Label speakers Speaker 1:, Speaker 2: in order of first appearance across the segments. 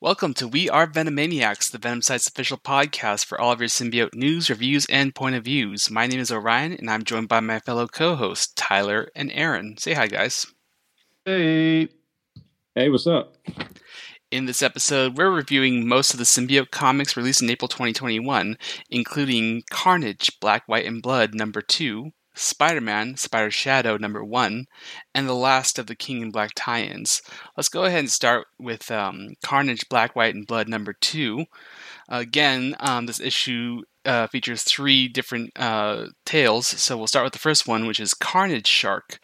Speaker 1: Welcome to We Are Venomaniacs, the Venom Site's official podcast for all of your symbiote news, reviews, and point of views. My name is Orion, and I'm joined by my fellow co-hosts Tyler and Aaron. Say hi, guys.
Speaker 2: Hey.
Speaker 3: Hey, what's up?
Speaker 1: In this episode, we're reviewing most of the symbiote comics released in April 2021, including Carnage, Black, White, and Blood number 2, Spider-Man, Spider Shadow number 1, and the last of the King in Black tie-ins. Let's go ahead and start with um, Carnage, Black, White, and Blood number 2. again, um, this issue uh, features three different uh, tales. So we'll start with the first one, which is Carnage Shark.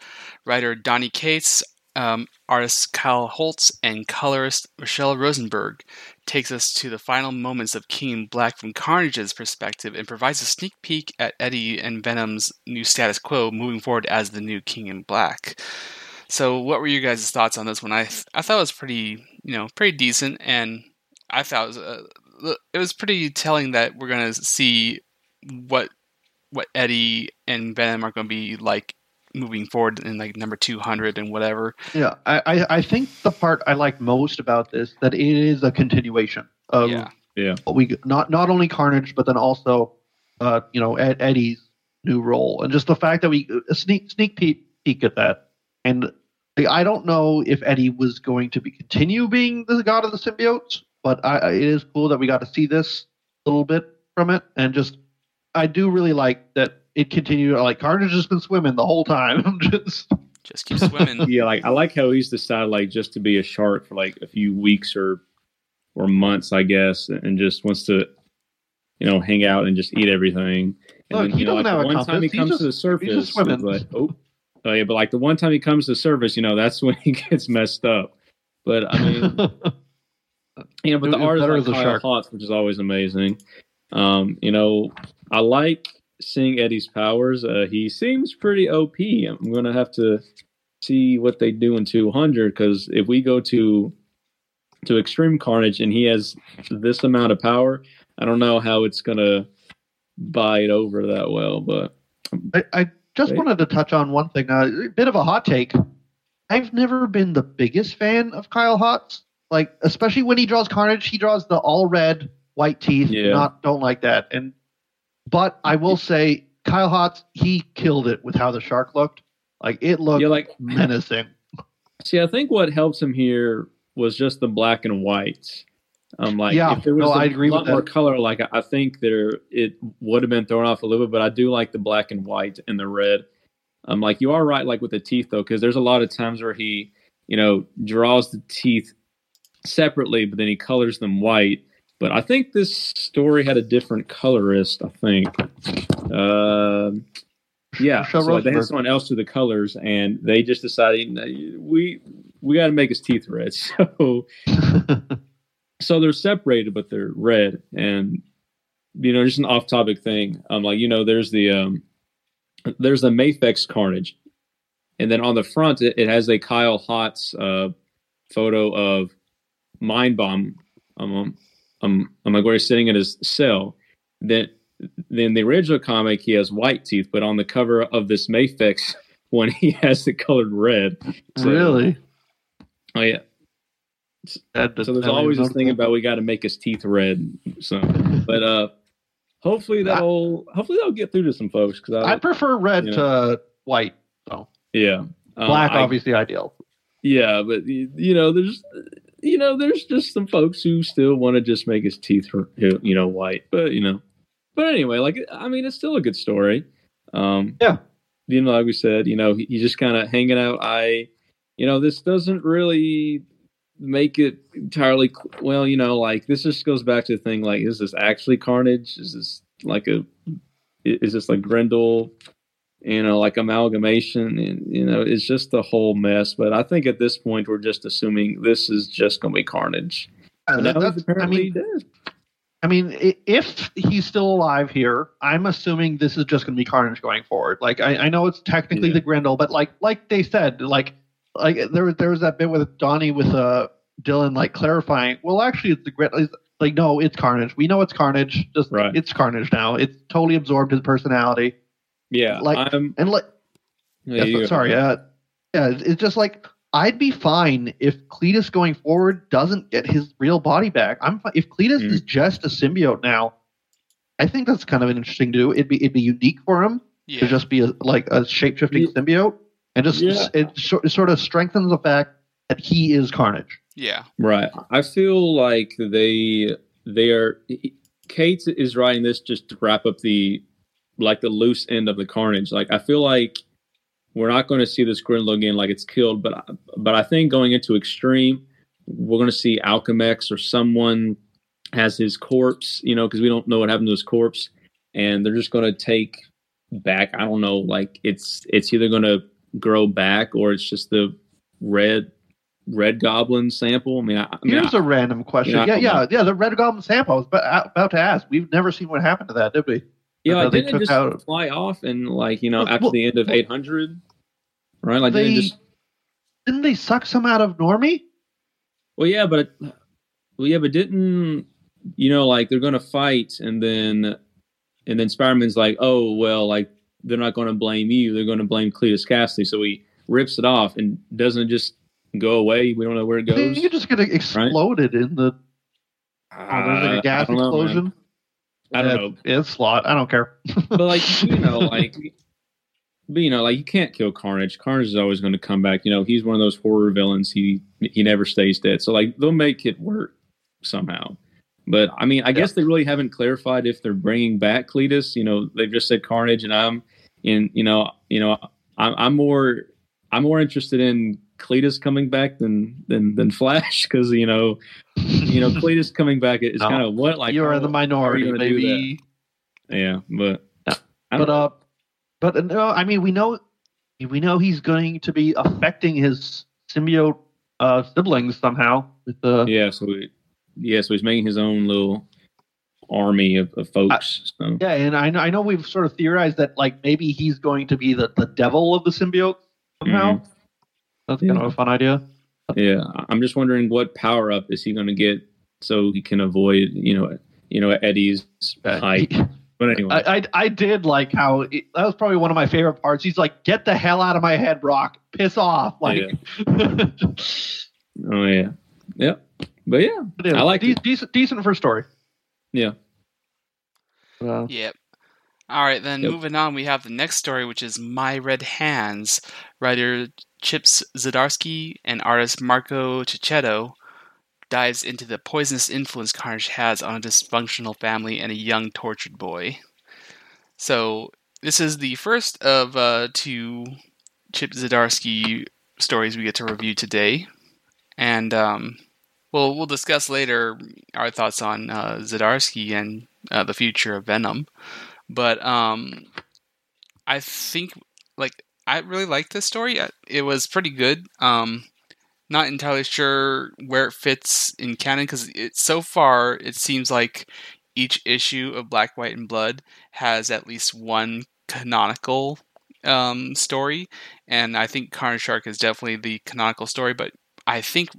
Speaker 1: Writer Donny Cates, um, artist Kyle Hotz, and colorist Michelle Rosenberg takes us to the final moments of King Black from Carnage's perspective and provides a sneak peek at Eddie and Venom's new status quo moving forward as the new King in Black. So, what were your guys' thoughts on this one? I I thought it was pretty, you know, pretty decent, and I thought it was uh, it was pretty telling that we're gonna see what what Eddie and Venom are going to be like moving forward in like number 200 and whatever.
Speaker 2: Yeah, I, I think the part I like most about this that it is a continuation of
Speaker 1: yeah.
Speaker 3: Yeah.
Speaker 2: we not not only Carnage but then also uh you know Ed, Eddie's new role and just the fact that we a sneak sneak peek, peek at that and I don't know if Eddie was going to be continue being the god of the symbiotes, but I, I, it is cool that we got to see this a little bit from it and just I do really like that it continued like Carnage has been swimming the whole time. I'm just
Speaker 1: Just keep swimming.
Speaker 3: Yeah, like I like how he's decided like just to be a shark for like a few weeks or or months, I guess, and just wants to, you know, hang out and just eat everything. And
Speaker 2: Look, he
Speaker 3: you know,
Speaker 2: doesn't
Speaker 3: like,
Speaker 2: have
Speaker 3: the
Speaker 2: a
Speaker 3: one time he
Speaker 2: compass.
Speaker 3: Comes
Speaker 2: just-
Speaker 3: to the surface,
Speaker 2: just swimming.
Speaker 3: it's like, oh, oh yeah, but like the one time he comes to the surface, you know, that's when he gets messed up. But I mean, you know, but the
Speaker 2: He's
Speaker 3: art is like
Speaker 2: as a
Speaker 3: Kyle
Speaker 2: shark.
Speaker 3: Hotz, which is always amazing. Um, you know, I like seeing Eddie's powers. Uh, he seems pretty OP. I'm gonna have to see what they do in 200 because if we go to to Extreme Carnage and he has this amount of power, I don't know how it's gonna buy it over that well. But
Speaker 2: I, I just wanted to touch on one thing. Uh, a bit of a hot take. I've never been the biggest fan of Kyle Hotz. Like, especially when he draws Carnage, he draws the all red, white teeth.
Speaker 3: Yeah.
Speaker 2: Not don't like that. And but I will say, Kyle Hotz, he killed it with how the shark looked. Like it looked
Speaker 3: yeah, like
Speaker 2: menacing.
Speaker 3: see, I think what helps him here was just the black and white. Um, like
Speaker 2: Yeah,
Speaker 3: if there was
Speaker 2: no,
Speaker 3: a
Speaker 2: I agree
Speaker 3: lot more
Speaker 2: that.
Speaker 3: color, like I- I think there it would have been thrown off a little bit. But I do like the black and white and the red. Um, like you are right, like with the teeth though, because there's a lot of times where he, you know, draws the teeth separately, but then he colors them white. But I think this story had a different colorist. I think. Um yeah, so like, they had someone else do the colors, and they just decided we we got to make his teeth red. So so they're separated, but they're red. And you know, just an off-topic thing. I'm um, like you know, there's the um, there's the Mafex Carnage, and then on the front it, it has a Kyle Hotz uh, photo of Mind Bomb. Um, um, um, like where he's sitting in his cell. Then, then the original comic he has white teeth, but on the cover of this Mafex one he has it colored red. So-
Speaker 2: really?
Speaker 3: Oh yeah.
Speaker 2: That-
Speaker 3: So there's always this thing about we got to make his teeth red. So, but uh, hopefully that'll hopefully that'll get through to some folks because
Speaker 2: I prefer red
Speaker 3: Yeah.
Speaker 2: to white. So
Speaker 3: yeah Um,
Speaker 2: black,
Speaker 3: I-
Speaker 2: obviously, ideal.
Speaker 3: yeah, but you you know there's you know there's just some folks who still want to just make his teeth you know white, but you know, but anyway, like I mean it's still a good story. Um,
Speaker 2: Yeah.
Speaker 3: you know, like we said, you know, he, he's just kind of hanging out. I, you know, this doesn't really make it entirely well. You know, like this just goes back to the thing. Like, is this actually Carnage? Is this like a? is this like Grendel? You know, like amalgamation, and you know, it's just the whole mess. But I think at this point, we're just assuming this is just going to be Carnage.
Speaker 2: Uh, that-
Speaker 3: now
Speaker 2: that's-
Speaker 3: he's apparently
Speaker 2: I mean,
Speaker 3: dead.
Speaker 2: I mean, if he's still alive here, I'm assuming this is just going to be Carnage going forward. Like, I, I know it's technically
Speaker 3: Yeah.
Speaker 2: the Grendel, but like, like they said, like, like there was there was that bit with Donny with uh Dylan like clarifying. Well, actually, it's the Grendel. Like, no, it's Carnage. We know it's Carnage. Just
Speaker 3: Right.
Speaker 2: it's Carnage now. It's totally absorbed his personality.
Speaker 3: Yeah,
Speaker 2: like-
Speaker 3: I'm.
Speaker 2: And like,
Speaker 3: yeah,
Speaker 2: yeah, sorry, uh, yeah, it's it's just like I'd be fine if Cletus going forward doesn't get his real body back. I'm fi- if Cletus
Speaker 3: Mhm.
Speaker 2: is just a symbiote now. I think that's kind of an interesting to do. It'd be it'd be unique for him
Speaker 1: Yeah.
Speaker 2: to just be a, like a shape shifting
Speaker 3: Yeah.
Speaker 2: symbiote, and just
Speaker 3: Yeah.
Speaker 2: it, so- it sort of strengthens the fact that he is Carnage.
Speaker 1: yeah.
Speaker 3: Right. I feel like they they are. Cates is writing this just to wrap up the like the loose end of the carnage. Like I feel like we're not going to see this Grinlo again like it's killed, but I- but I think going into extreme, we're going to see Alchemax or someone has his corpse. You know, because we don't know what happened to his corpse, and they're just going to take back. I don't know. Like it's it's either going to grow back or it's just the red red goblin sample. I mean, I, I mean,
Speaker 2: Here's
Speaker 3: I-
Speaker 2: a random question.
Speaker 3: Yeah, I
Speaker 2: Yeah, yeah,
Speaker 3: know.
Speaker 2: yeah. The Red Goblin sample. I was about to ask. We've never seen what happened to that, did we?
Speaker 3: Yeah,
Speaker 2: Uh,
Speaker 3: like
Speaker 2: they
Speaker 3: didn't just
Speaker 2: out-
Speaker 3: fly off and like you know
Speaker 2: Well,
Speaker 3: after
Speaker 2: well,
Speaker 3: the end of
Speaker 2: well,
Speaker 3: 800, right? Like
Speaker 2: they
Speaker 3: didn't just
Speaker 2: didn't they suck some out of Normie?
Speaker 3: well, yeah, but well, yeah, but didn't you know like they're gonna fight and then and then Spider-Man's like, oh well, like they're not gonna blame you, they're gonna blame Cletus Cassidy, so he rips it off and doesn't just go away. We don't know where it goes.
Speaker 2: You just get exploded in the oh, there's like
Speaker 3: Uh,
Speaker 2: a gas
Speaker 3: I don't know,
Speaker 2: explosion.
Speaker 3: I don't
Speaker 2: Yeah,
Speaker 3: know.
Speaker 2: It's Slott. I don't care.
Speaker 3: but like you know, like but you know, like you can't kill Carnage. Carnage is always going to come back. You know, he's one of those horror villains. He he never stays dead. So like they'll make it work somehow. But I mean, I guess they really haven't clarified if they're bringing back Cletus. You know, they've just said Carnage, and I'm in. You know, you know, I'm, I'm more I'm more interested in Cletus coming back than than than Flash because you know you know Cletus coming back is
Speaker 2: No.
Speaker 3: kind of what like
Speaker 2: You're the
Speaker 3: you
Speaker 2: minority,
Speaker 3: gonna do
Speaker 2: baby.
Speaker 3: that? Yeah, but I
Speaker 2: But uh, but uh, no, I mean we know we know he's going to be affecting his symbiote uh, siblings somehow with the
Speaker 3: Yeah, so yeah, so he's making his own little army of, of folks. so
Speaker 2: Yeah, and I know, I know we've sort of theorized that like maybe he's going to be the, the devil of the symbiote somehow. That's kind of a fun idea.
Speaker 3: yeah, I'm just wondering what power up is he going to get so he can avoid you know you know Eddie's hype. But anyway,
Speaker 2: I, I I did like how it, that was probably one of my favorite parts. He's like, "Get the hell out of my head, Brock! Piss off!" Like,
Speaker 3: oh yeah, yeah, but yeah, I like
Speaker 2: de-
Speaker 3: it.
Speaker 2: decent decent for story.
Speaker 3: yeah.
Speaker 2: Uh,
Speaker 1: Yep. All right, then
Speaker 3: Yep.
Speaker 1: moving on, we have the next story, which is My Red Hands. Writer Chips Zdarsky and artist Marco Checchetto dives into the poisonous influence Carnage has on a dysfunctional family and a young tortured boy. So, this is the first of uh, two Chip Zdarsky stories we get to review today. And um, we'll, we'll discuss later our thoughts on uh, Zdarsky and uh, the future of Venom. But um, I think like I really liked this story. Uh, It was pretty good. Um, not entirely sure where it fits in canon because it so far it seems like each issue of Black, White, and Blood has at least one canonical um, story, and I think Carnage Shark is definitely the canonical story. But I think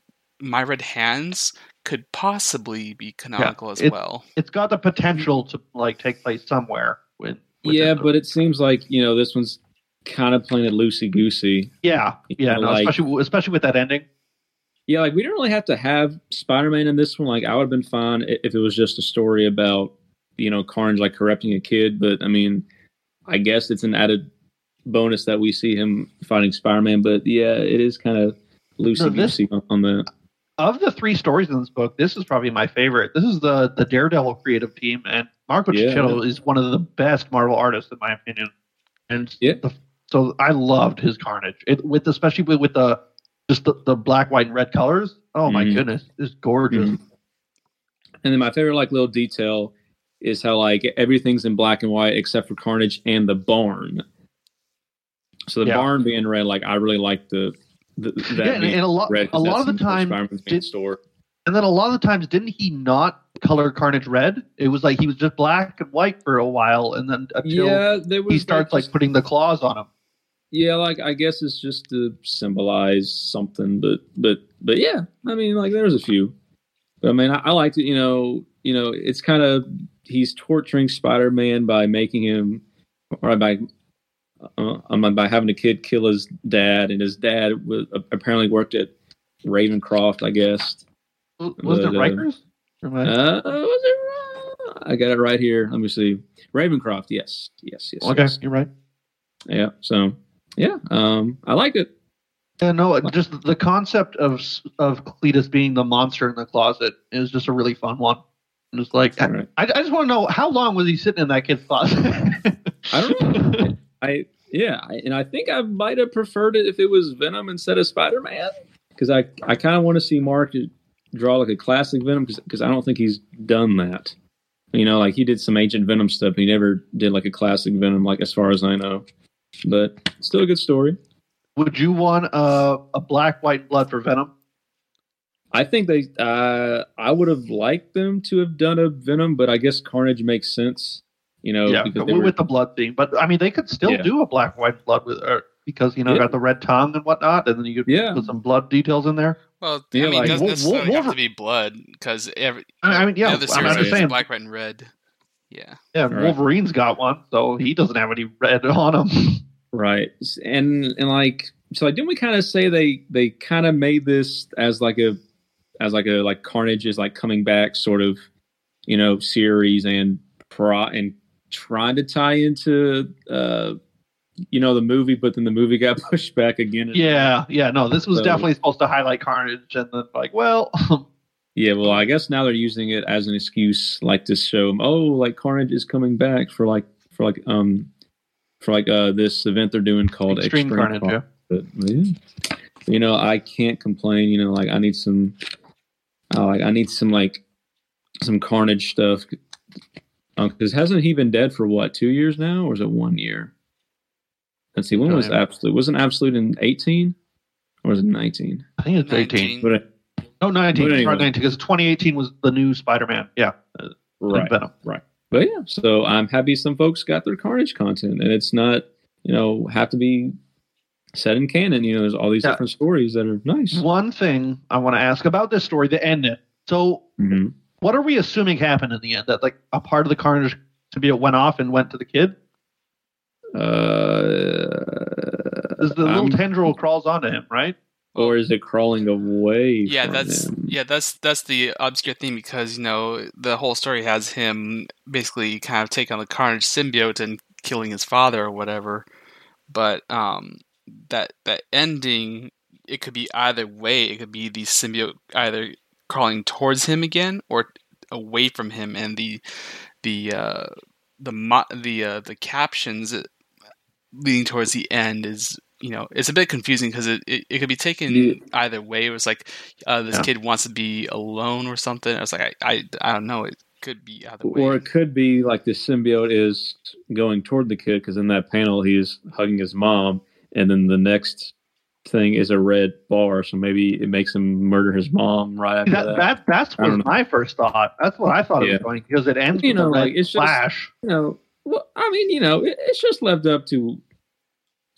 Speaker 1: My Red Hands could possibly be canonical as
Speaker 2: it-
Speaker 1: well.
Speaker 2: it's got the potential to like take place somewhere. With, within
Speaker 3: Yeah, but it seems like you know this one's kind of playing it loosey goosey.
Speaker 2: yeah, yeah,
Speaker 3: know,
Speaker 2: no,
Speaker 3: like-
Speaker 2: especially especially with that ending.
Speaker 3: Yeah, like we didn't really have to have Spider Man in this one. Like I would have been fine if it was just a story about you know Carnage like corrupting a kid. But I mean, I guess it's an added bonus that we see him fighting Spider Man. But yeah, it is kind of loosey goosey on, on the.
Speaker 2: Of the three stories in this book, this is probably my favorite. This is the the Daredevil creative team, and Marco
Speaker 3: Yeah.
Speaker 2: Checchetto is one of the best Marvel artists in my opinion. And
Speaker 3: Yeah.
Speaker 2: the, so I loved his Carnage. It with especially with, with the just the, the black, white, and red colors. Oh my
Speaker 3: Mhm.
Speaker 2: goodness, it's gorgeous.
Speaker 3: Mhm. And then my favorite like little detail is how like everything's in black and white except for Carnage and the barn. So the
Speaker 2: Yeah.
Speaker 3: barn being red, like I really like the, the that
Speaker 2: Yeah, and, and a lot
Speaker 3: red.
Speaker 2: a lot of the time, did-
Speaker 3: store.
Speaker 2: and then a lot of the times, didn't he not color Carnage red? It was like he was just black and white for a while, and then until
Speaker 3: Yeah,
Speaker 2: he starts like
Speaker 3: just-
Speaker 2: putting the claws on him.
Speaker 3: Yeah, like I guess it's just to symbolize something, but but but yeah, I mean like there's a few. But I mean I, I liked it, you know, you know, it's kind of he's torturing Spider-Man by making him or by uh, um, by having a kid kill his dad, and his dad was apparently worked at Ravencroft, I guess.
Speaker 2: Was
Speaker 3: But,
Speaker 2: it
Speaker 3: uh,
Speaker 2: Rikers? Or am I-
Speaker 3: Uh, was it? I got it right here. Let me see. Ravencroft. Yes, yes, yes.
Speaker 2: okay,
Speaker 3: yes.
Speaker 2: you're right.
Speaker 3: Yeah. So, yeah. Um, I like it.
Speaker 2: Yeah, no, just the concept of of Cletus being the monster in the closet is just a really fun one. And Just like I,
Speaker 3: Right.
Speaker 2: I just want to know how long was he sitting in that kid's closet?
Speaker 3: I don't know. I yeah, I, and I think I might have preferred it if it was Venom instead of Spider Man because I I kind of want to see Mark draw like a classic Venom because I don't think he's done that. You know, like he did some ancient Venom stuff, he never did like a classic Venom, like as far as I know. But still a good story.
Speaker 2: Would you want a, a black white blood for Venom?
Speaker 3: I think they. Uh, I would have liked them to have done a Venom, but I guess Carnage makes sense. You know,
Speaker 2: yeah,
Speaker 3: because they
Speaker 2: with
Speaker 3: were-
Speaker 2: the blood theme. But I mean, they could still
Speaker 3: Yeah.
Speaker 2: do a black white blood with or, because you know
Speaker 3: Yeah.
Speaker 2: got the red tongue and whatnot, and then you could
Speaker 3: Yeah.
Speaker 2: put some blood details in there.
Speaker 1: Well,
Speaker 3: Yeah,
Speaker 1: I mean,
Speaker 3: like,
Speaker 1: it doesn't
Speaker 2: Wol-
Speaker 1: necessarily
Speaker 2: Wol-
Speaker 1: have to be blood because every
Speaker 2: I mean, yeah,
Speaker 1: the
Speaker 2: I'm not
Speaker 3: just
Speaker 2: saying.
Speaker 1: black, white, and red. Yeah.
Speaker 2: Yeah,
Speaker 3: Right.
Speaker 2: Wolverine's got one, so he doesn't have any red on him.
Speaker 3: Right. And and like so like didn't we kind of say they they kind of made this as like a as like a like Carnage is like coming back sort of you know series and pro and trying to tie into uh you know the movie but then the movie got pushed back again.
Speaker 2: yeah, yeah, no, this was
Speaker 3: So-
Speaker 2: definitely supposed to highlight Carnage, and then like, well,
Speaker 3: Yeah, well, I guess now they're using it as an excuse, like to show them, oh, like Carnage is coming back for like for like um for like uh this event they're doing called
Speaker 2: Extreme Carnage. Yeah.
Speaker 3: But yeah, you know, I can't complain. You know, like I need some, uh, like I need some like some Carnage stuff. Because hasn't he been dead for what two years now, or is it one year? Let's see, when was
Speaker 2: even-
Speaker 3: Absolute? Wasn't Absolute in eighteen, or was it nineteen?
Speaker 2: I think it's 18.
Speaker 3: But I-
Speaker 2: No, 19.
Speaker 3: But
Speaker 2: It's
Speaker 3: anyway.
Speaker 2: 19 because 2018 was the new Spider-Man. Yeah, uh,
Speaker 3: right.
Speaker 2: Venom.
Speaker 3: But yeah, so I'm happy some folks got their Carnage content, and it's not you know have to be set in canon. You know, there's all these
Speaker 2: Yeah.
Speaker 3: different stories that are nice.
Speaker 2: One thing I want to ask about this story, the ending. So,
Speaker 3: Mhm.
Speaker 2: what are we assuming happened in the end? That like a part of the Carnage to be it went off and went to the kid?
Speaker 3: Uh,
Speaker 2: the little
Speaker 3: I'm-
Speaker 2: tendril crawls onto him, right?
Speaker 3: Or is it crawling away?
Speaker 1: Yeah,
Speaker 3: from
Speaker 1: that's
Speaker 3: him?
Speaker 1: yeah, that's that's the obscure thing because you know the whole story has him basically kind of taking on the Carnage symbiote and killing his father or whatever. But um, that that ending, it could be either way. It could be the symbiote either crawling towards him again or away from him, and the the uh, the mo- the uh, the captions leading towards the end is you know it's a bit confusing because it, it, it could be taken
Speaker 3: Yeah.
Speaker 1: either way. It was like uh, this
Speaker 2: Yeah.
Speaker 1: kid wants to be alone or something. I was like I I, I don't know. It could be either way.
Speaker 3: Or it could be like the symbiote is going toward the kid because in that panel he's hugging his mom, and then the next thing is a red bar, so maybe it makes him murder his mom right after
Speaker 2: That,
Speaker 3: that.
Speaker 2: that that's what my first thought. That's what I thought it was going because it ends
Speaker 3: You
Speaker 2: with
Speaker 3: know,
Speaker 2: a red
Speaker 3: like, it's just-
Speaker 2: flash.
Speaker 3: You know, well, I mean, you know, it, it's just left up to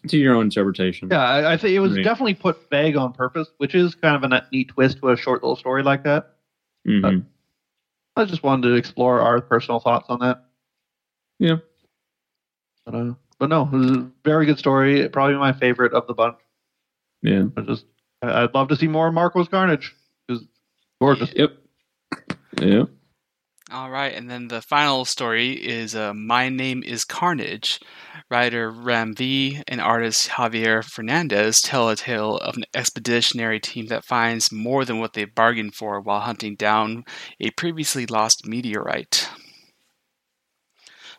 Speaker 3: to your own interpretation.
Speaker 2: Yeah, I, I think it was
Speaker 3: Right.
Speaker 2: definitely put vague on purpose, which is kind of a neat twist to a short little story like that.
Speaker 3: Mhm.
Speaker 2: I just wanted to explore our personal thoughts on that.
Speaker 3: Yeah.
Speaker 2: But, uh, but no, it was a very good story. Probably my favorite of the bunch.
Speaker 3: yeah.
Speaker 2: I just, I'd love to see more Marco's Carnage. It's gorgeous.
Speaker 3: Yep. Yep.
Speaker 1: All right, and then the final story is uh, My Name is Carnage. Writer Ram V and artist Javier Fernandez tell a tale of an expeditionary team that finds more than what they bargained for while hunting down a previously lost meteorite.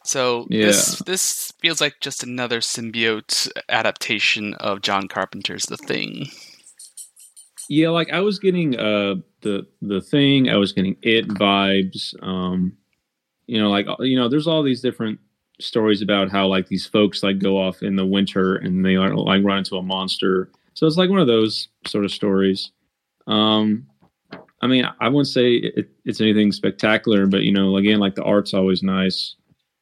Speaker 1: So this this feels like just another symbiote adaptation of John Carpenter's The Thing.
Speaker 3: Yeah, like I was getting uh the the thing, I was getting it vibes. Um you know, like you know, there's all these different stories about how like these folks like go off in the winter and they like, run into a monster. So it's like one of those sort of stories. Um I mean, I wouldn't say it, it's anything spectacular, but you know, again, like the art's always nice.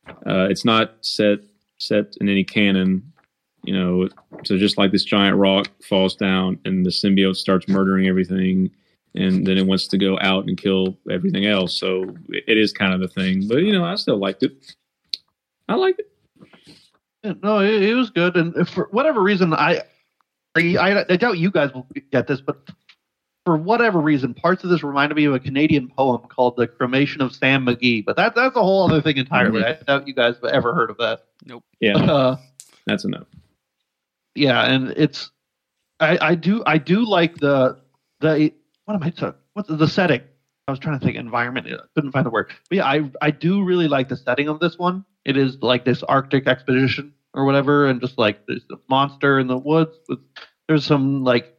Speaker 3: Uh, it's not set set in any canon, you know. So just like this giant rock falls down and the symbiote starts murdering everything, and then it wants to go out and kill everything else. So it is kind of the thing. But you know, I still liked it. I like it.
Speaker 2: No, it, it was good, and for whatever reason, I, I, I doubt you guys will get this, but for whatever reason, parts of this reminded me of a Canadian poem called "The Cremation of Sam McGee." But that that's a whole other thing entirely.
Speaker 3: Mhm.
Speaker 2: I doubt you guys have ever heard of that. Nope.
Speaker 3: Yeah,
Speaker 2: Uh,
Speaker 3: that's enough.
Speaker 2: Yeah, and it's I, I do I do like the the what am I talking? What's the setting? I was trying to think environment. I couldn't find the word. But yeah, I I do really like the setting of this one. It is like this Arctic expedition or whatever, and just like there's a monster in the woods with there's some like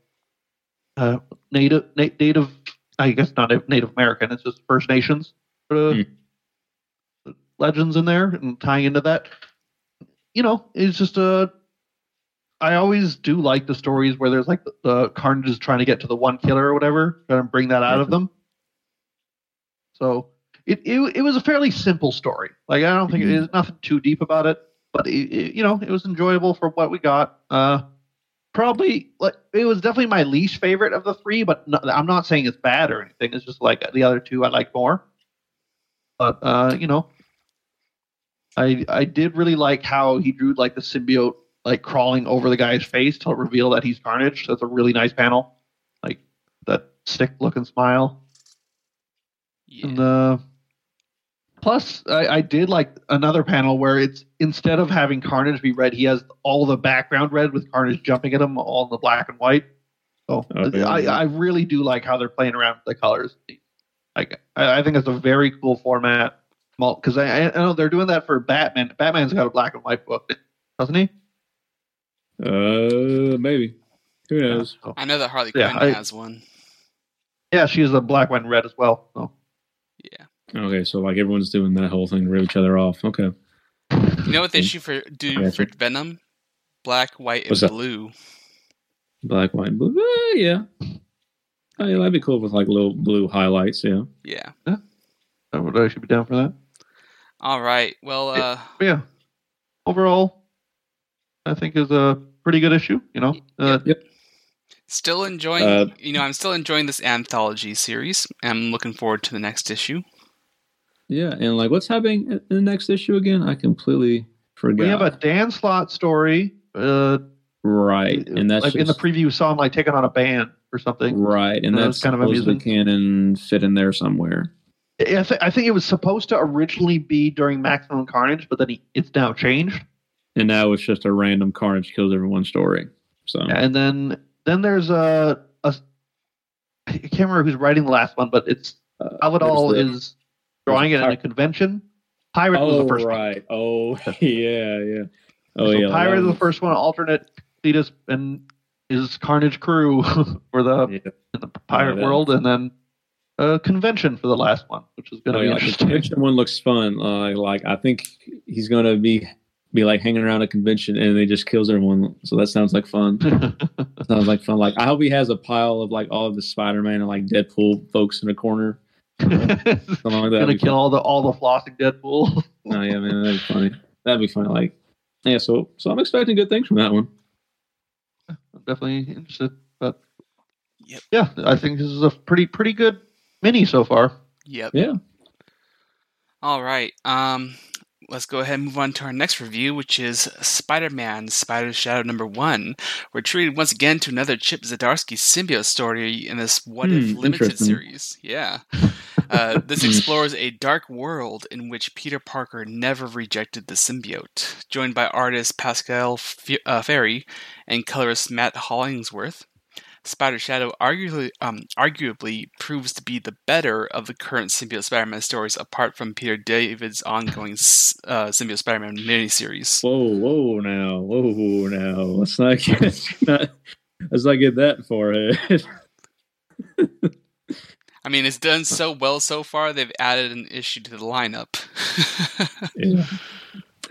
Speaker 2: uh native na- native I guess not Native American. It's just First Nations sort of legends in there and tying into that. You know, it's just a I always do like the stories where there's like the, the Carnage is trying to get to the one killer or whatever, trying to bring that out of them. So it, it it was a fairly simple story. Like I don't think
Speaker 3: Mhm.
Speaker 2: there's nothing too deep about it, but it, it- you know it was enjoyable for what we got. Uh, probably like it was definitely my least favorite of the three, but no, I'm not saying it's bad or anything. It's just like the other two I like more. But uh, you know, I I did really like how he drew like the symbiote like crawling over the guy's face to reveal that he's Carnage. That's a really nice panel. Like that stick looking smile.
Speaker 1: Yeah.
Speaker 2: And uh, plus, I, I did like another panel where it's instead of having Carnage be red, he has all the background red with Carnage jumping at him, all in the black and white. So
Speaker 3: Okay.
Speaker 2: I, I really do like how they're playing around with the colors. Like I, I think it's a very cool format. Because I, I know they're doing that for Batman. Batman's got a black and white book, doesn't he?
Speaker 3: Uh, maybe. Who knows?
Speaker 2: So-
Speaker 1: I know that Harley
Speaker 2: Yeah,
Speaker 1: Quinn
Speaker 2: I-
Speaker 1: has one.
Speaker 2: yeah, she is a black, white, and red as well. So.
Speaker 1: Yeah.
Speaker 3: Okay, so like everyone's doing that whole thing to rip each other off. Okay.
Speaker 1: You know what they should for do for Venom? Black, white, and
Speaker 3: What's that?
Speaker 1: blue.
Speaker 3: Black, white, and blue. Uh, yeah. Oh, yeah, that'd be cool with like little blue highlights. Yeah.
Speaker 1: Yeah.
Speaker 2: I would- I should be down for that.
Speaker 1: All right. Well, uh,
Speaker 2: But yeah, overall, I think is a pretty good issue. You know, uh,
Speaker 1: still enjoying.
Speaker 3: Uh,
Speaker 1: you know, I'm still enjoying this anthology series. I'm looking forward to the next issue.
Speaker 3: Yeah, and like what's happening in the next issue again? I completely forgot.
Speaker 2: we have a Dan Slott story. Uh,
Speaker 3: right, and that's
Speaker 2: like in the
Speaker 3: just-
Speaker 2: preview, saw him like taking on a band or something.
Speaker 3: right, and
Speaker 2: Uh,
Speaker 3: that's
Speaker 2: kind of
Speaker 3: supposedly
Speaker 2: amusing.
Speaker 3: canon fit in there somewhere.
Speaker 2: I, th- I think it was supposed to originally be during Maximum Carnage, but then he, it's now changed.
Speaker 3: And now it's just a random Carnage kills everyone story. So
Speaker 2: And then then there's a, a I can't remember who's writing the last one, but it's
Speaker 3: uh, the-
Speaker 2: is drawing it at a convention. Pirate was
Speaker 3: Oh
Speaker 2: the first one.
Speaker 3: right. Oh yeah, yeah. Oh
Speaker 2: so
Speaker 3: yeah.
Speaker 2: Pirate is the first one. Alternate Cletus and his Carnage crew for the
Speaker 3: yeah.
Speaker 2: in the pirate
Speaker 3: that-
Speaker 2: world, and then a convention for the last one, which is going to
Speaker 3: Oh,
Speaker 2: be
Speaker 3: yeah, like, the
Speaker 2: interesting.
Speaker 3: convention one looks fun. Uh, like I think he's gonna be be like hanging around a convention and they just kills everyone. So that sounds like fun. sounds like fun. Like I hope he has a pile of like all of the Spider Man and like Deadpool folks in a corner. Something like that.
Speaker 2: Gonna kill
Speaker 3: fun.
Speaker 2: all the all the flossing Deadpool.
Speaker 3: Oh yeah, man, that'd be funny. That'd be funny. Like yeah, so so I'm expecting good things from that one.
Speaker 2: I'm definitely interested, but
Speaker 1: Yep.
Speaker 2: yeah, I think this is a pretty pretty good mini so far.
Speaker 1: Yep.
Speaker 3: Yeah.
Speaker 1: All right. Um, let's go ahead and move on to our next review, which is Spider-Man: Spider's Shadow number one. We're treated once again to another Chip Zdarsky symbiote story in this What If
Speaker 3: Hmm,
Speaker 1: limited series. Yeah. Uh, this explores a dark world in which Peter Parker never rejected the symbiote. Joined by artist Pasqual F- uh, Ferry and colorist Matt Hollingsworth, Spider Shadow arguably, um, arguably proves to be the better of the current symbiote Spider-Man stories, apart from Peter David's ongoing uh, symbiote Spider-Man miniseries.
Speaker 3: Whoa, whoa, now, whoa, now. Let's not get not, let's not get that far ahead.
Speaker 1: I mean, it's done so well so far. They've added an issue to the lineup.
Speaker 3: yeah.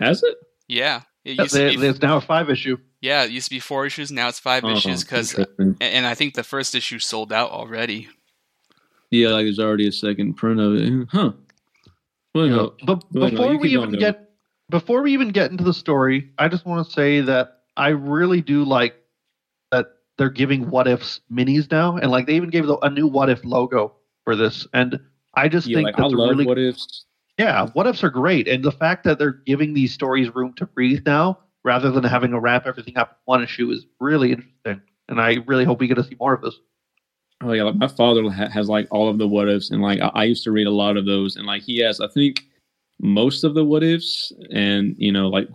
Speaker 3: Has it?
Speaker 1: yeah, it
Speaker 2: Yeah,
Speaker 1: used to be,
Speaker 2: there's now a five issue.
Speaker 1: Yeah, it used to be four issues. Now it's five
Speaker 3: Oh,
Speaker 1: issues because, and I think the first issue sold out already.
Speaker 3: yeah, like there's already a second print of it. Huh. Well,
Speaker 2: You
Speaker 3: no.
Speaker 2: but
Speaker 3: Well,
Speaker 2: before
Speaker 3: you
Speaker 2: we even
Speaker 3: going,
Speaker 2: get before we even get into the story, I just want to say that I really do like that they're giving what ifs minis now, and like they even gave the, a new what if logo for this, and I just
Speaker 3: Yeah,
Speaker 2: think
Speaker 3: like
Speaker 2: that's a
Speaker 3: love
Speaker 2: really
Speaker 3: what ifs.
Speaker 2: yeah what ifs are great, and the fact that they're giving these stories room to breathe now, rather than having to wrap everything up in one issue is really interesting. And I really hope we get to see more of this.
Speaker 3: Oh yeah, like my father ha- has like all of the what ifs, and like I-, I used to read a lot of those, and like he has, I think, most of the what ifs, and you know, like,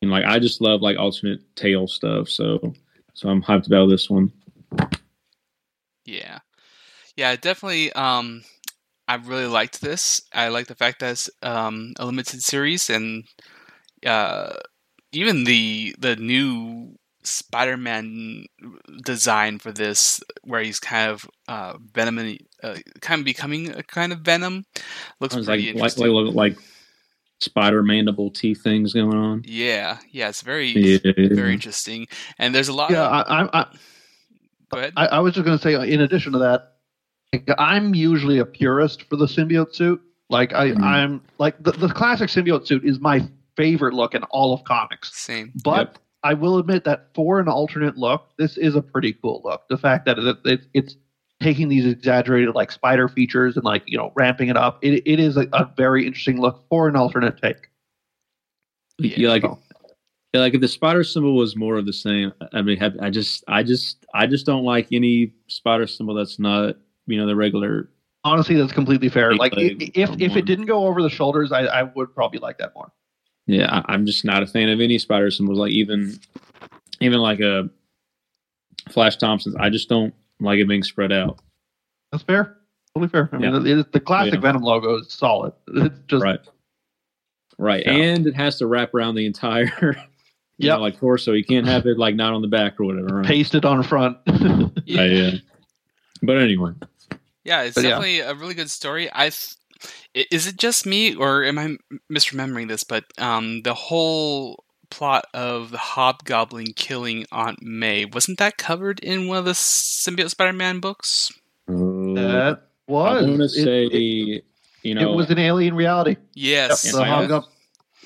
Speaker 3: and like I just love like alternate tale stuff, so so I'm hyped about this one.
Speaker 1: Yeah, yeah, definitely. Um, I really liked this. I like the fact that it's um, a limited series, and uh, even the the new Spider-Man design for this, where he's kind of uh, Venom, and, uh, kind of becoming a kind of Venom, looks pretty
Speaker 3: like like,
Speaker 1: interesting.
Speaker 3: like like spider mandible teeth things going on.
Speaker 1: yeah, yeah, it's very
Speaker 3: Yeah,
Speaker 1: very interesting, and there's a lot.
Speaker 2: Yeah,
Speaker 1: of,
Speaker 2: I, I, I,
Speaker 1: go ahead.
Speaker 2: I, I was just going to say, in addition to that, like, I'm usually a purist for the symbiote suit. Like I,
Speaker 3: Mhm.
Speaker 2: I'm like the, the classic symbiote suit is my favorite look in all of comics.
Speaker 1: Same.
Speaker 2: But
Speaker 3: Yep.
Speaker 2: I will admit that for an alternate look, this is a pretty cool look. The fact that it, it, it's taking these exaggerated like spider features and like you know ramping it up, it, it is a, a very interesting look for an alternate take.
Speaker 3: Yeah, like
Speaker 2: So,
Speaker 3: yeah, like if the spider symbol was more of the same. I mean, have- I just I just I just don't like any spider symbol that's not you know the regular.
Speaker 2: honestly, that's completely fair. Like if if
Speaker 3: one.
Speaker 2: it didn't go over the shoulders, I, I would probably like that more.
Speaker 3: Yeah, I, I'm just not a fan of any spider symbols. Like even even like a Flash Thompson's. I just don't like it being spread out.
Speaker 2: That's fair. Totally fair. I mean,
Speaker 3: Yeah.
Speaker 2: it, the classic
Speaker 3: Yeah.
Speaker 2: Venom logo is solid. It's just
Speaker 3: right. Right,
Speaker 2: Yeah.
Speaker 3: and it has to wrap around the entire, you
Speaker 2: Yep.
Speaker 3: know, like torso. You can't have it like not on the back or whatever. Right?
Speaker 2: pasted on front.
Speaker 1: Yeah.
Speaker 3: Right, yeah. But anyway,
Speaker 1: Yeah, it's
Speaker 2: But yeah.
Speaker 1: definitely a really good story. I th- i- is it just me or am I misremembering this? But um, the whole plot of the Hobgoblin killing Aunt May wasn't that covered in one of the Symbiote Spider-Man books?
Speaker 2: that was.
Speaker 3: I want to say,
Speaker 2: it,
Speaker 3: you know,
Speaker 2: it was an alien reality.
Speaker 1: Yes.
Speaker 2: Yep,
Speaker 3: Yeah,
Speaker 2: the
Speaker 3: I-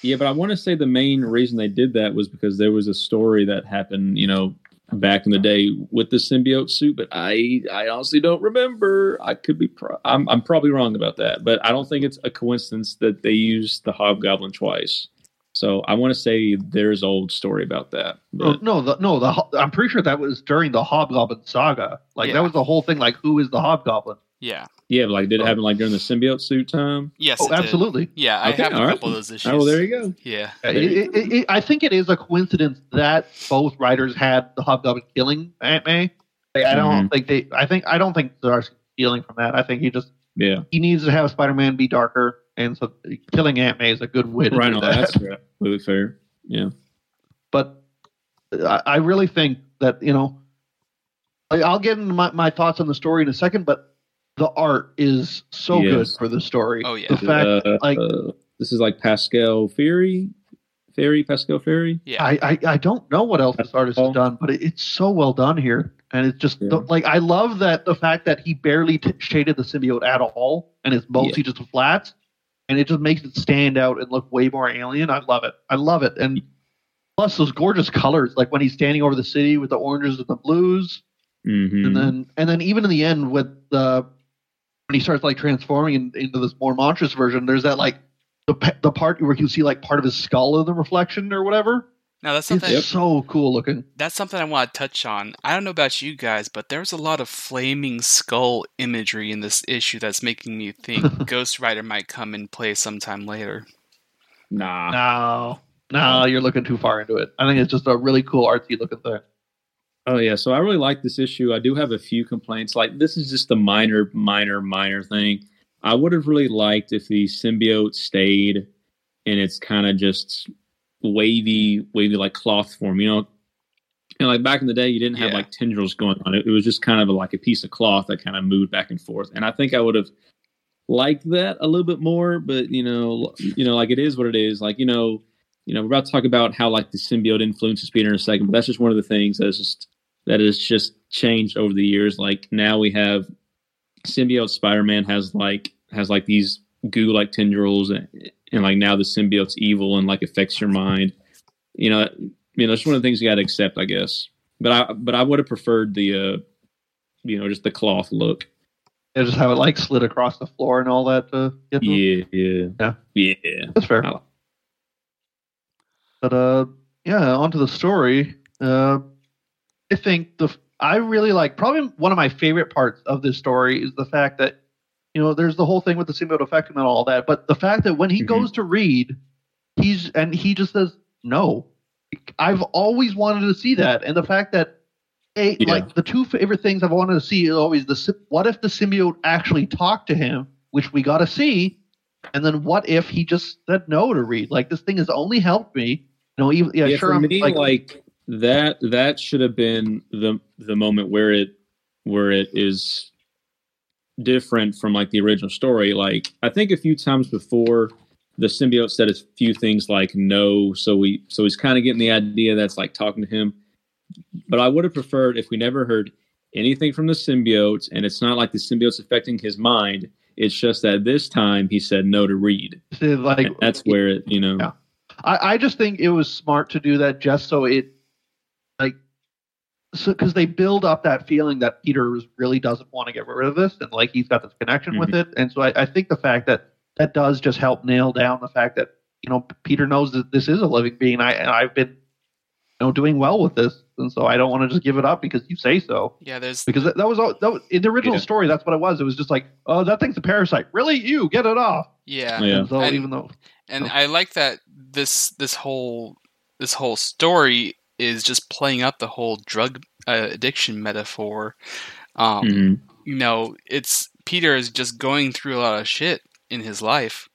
Speaker 3: Yeah, but I want to say the main reason they did that was because there was a story that happened, you know, back in the day with the symbiote suit. But I, I honestly don't remember. I could be, pro- I'm, I'm probably wrong about that. But I don't think it's a coincidence that they used the hobgoblin twice. So I want to say there's old story about that.
Speaker 2: No,
Speaker 3: But, oh,
Speaker 2: no, the, no. The I'm pretty sure that was during the Hobgoblin saga. Like
Speaker 1: Yeah.
Speaker 2: that was the whole thing. Like, who is the Hobgoblin?
Speaker 1: Yeah.
Speaker 3: Yeah, but like did it
Speaker 2: Oh.
Speaker 3: happen like during the symbiote suit time?
Speaker 1: Yes.
Speaker 2: Oh,
Speaker 1: it did.
Speaker 2: absolutely.
Speaker 1: Yeah, I
Speaker 3: Okay,
Speaker 1: have a
Speaker 3: all right.
Speaker 1: couple of those issues.
Speaker 3: Oh, well, there you go.
Speaker 1: Yeah.
Speaker 2: Yeah, it,
Speaker 3: you
Speaker 2: it, it, it- I think it is a coincidence that both writers had the Hobgoblin killing Aunt May. Like, I don't
Speaker 3: Mm-hmm.
Speaker 2: think they. I think I don't think there's stealing from that. I think he just
Speaker 3: Yeah,
Speaker 2: he needs to have Spider-Man be darker, and so killing Aunt May is a good way to
Speaker 3: right.
Speaker 2: do
Speaker 3: No,
Speaker 2: that.
Speaker 3: that's completely fair. Yeah.
Speaker 2: but I, I really think that you know like, I'll get into my, my thoughts on the story in a second but the art is so
Speaker 3: Yes.
Speaker 2: good for the story
Speaker 1: Oh, yeah.
Speaker 2: the fact
Speaker 3: uh,
Speaker 2: like-
Speaker 3: uh, this is like Pasqual Ferry, Ferry Pasqual Ferry.
Speaker 1: Yeah.
Speaker 2: I, I i don't know what else this artist has done but it, it's so well done here and it's just
Speaker 3: Yeah.
Speaker 2: like i love that the fact that he barely t- shaded the symbiote at all and it's mostly just flats and it just makes it stand out and look way more alien i love it i love it and plus those gorgeous colors like when he's standing over the city with the oranges and the blues
Speaker 3: Mm-hmm.
Speaker 2: and then and then even in the end with the when he starts like transforming in, into this more monstrous version there's that like the, the part where you see like part of his skull in the reflection or whatever
Speaker 1: Now that's
Speaker 2: it's
Speaker 1: something
Speaker 2: so cool looking
Speaker 1: that's something I want to touch on. I don't know about you guys, but there's a lot of flaming skull imagery in this issue that's making me think Ghost Rider might come in play sometime later.
Speaker 3: nah.
Speaker 2: no no you're looking too far into it i think it's just a really cool artsy looking thing
Speaker 3: Oh yeah, so I really like this issue. I do have a few complaints. Like this is just a minor, minor, minor thing. I would have really liked if the symbiote stayed and it's kind of just wavy, wavy like cloth form. You know, know, like back in the day, you didn't have
Speaker 1: Yeah.
Speaker 3: like tendrils going on. It, it was just kind of like a piece of cloth that kind of moved back and forth. And I think I would have liked that a little bit more. But you know, you know, like it is what it is. Like you know, you know, we're about to talk about how like the symbiote influences Peter in a second, but that's just one of the things that's just that has just changed over the years. Like now we have symbiote Spider-Man has like has like these goo-like tendrils, and, and like now the symbiote's evil and like affects your mind. You know, you know, it's one of the things you got to accept, I guess. But I but I would have preferred the uh, you know, just the cloth look.
Speaker 2: and just have it like slid across the floor and all that to get to.
Speaker 3: Yeah, yeah,
Speaker 2: Yeah.
Speaker 3: yeah.
Speaker 2: that's fair
Speaker 3: I-
Speaker 2: but uh yeah, onto the story. Uh, I think the I really like probably one of my favorite parts of this story is the fact that you know there's the whole thing with the symbiote affecting and all that, but the fact that when he
Speaker 3: Mhm.
Speaker 2: goes to Reed, he's and he just says no. I've always wanted to see that, and the fact that a,
Speaker 3: Yeah.
Speaker 2: like the two favorite things I've wanted to see is always the what if the symbiote actually talked to him, which we got to see, and then what if he just said no to Reed? Like this thing has only helped me. Know, even yeah,
Speaker 3: yeah,
Speaker 2: sure.
Speaker 3: for
Speaker 2: I'm
Speaker 3: me, like, that that should have been the the moment where it where it is different from like the original story. Like I think a few times before the symbiote said a few things like no, so we so he's kind of getting the idea that's like talking to him. But I would have preferred if we never heard anything from the symbiote, and it's not like the symbiote's affecting his mind. It's just that this time he said no to Reed.
Speaker 2: like
Speaker 3: And that's where it, you know.
Speaker 2: Yeah. I, I just think it was smart to do that just so it like so because they build up that feeling that Peter really doesn't want to get rid of this and like he's got this connection with mm-hmm. it and so I, I think the fact that that does just help nail down the fact that you know Peter knows that this is a living being I and I've been you know doing well with this and so I don't want to just give it up because you say so
Speaker 1: Yeah, there's
Speaker 2: because that, that was all that was, in the original
Speaker 3: Yeah.
Speaker 2: story that's what it was it was just like oh that thing's a parasite really you get it off
Speaker 1: yeah.
Speaker 3: Yeah.
Speaker 2: and so
Speaker 1: And-
Speaker 2: even though
Speaker 1: and
Speaker 2: Oh.
Speaker 1: I like that this this whole this whole story is just playing up the whole drug uh, addiction metaphor. Um,
Speaker 3: Mhm.
Speaker 1: You know, it's Peter is just going through a lot of shit in his life,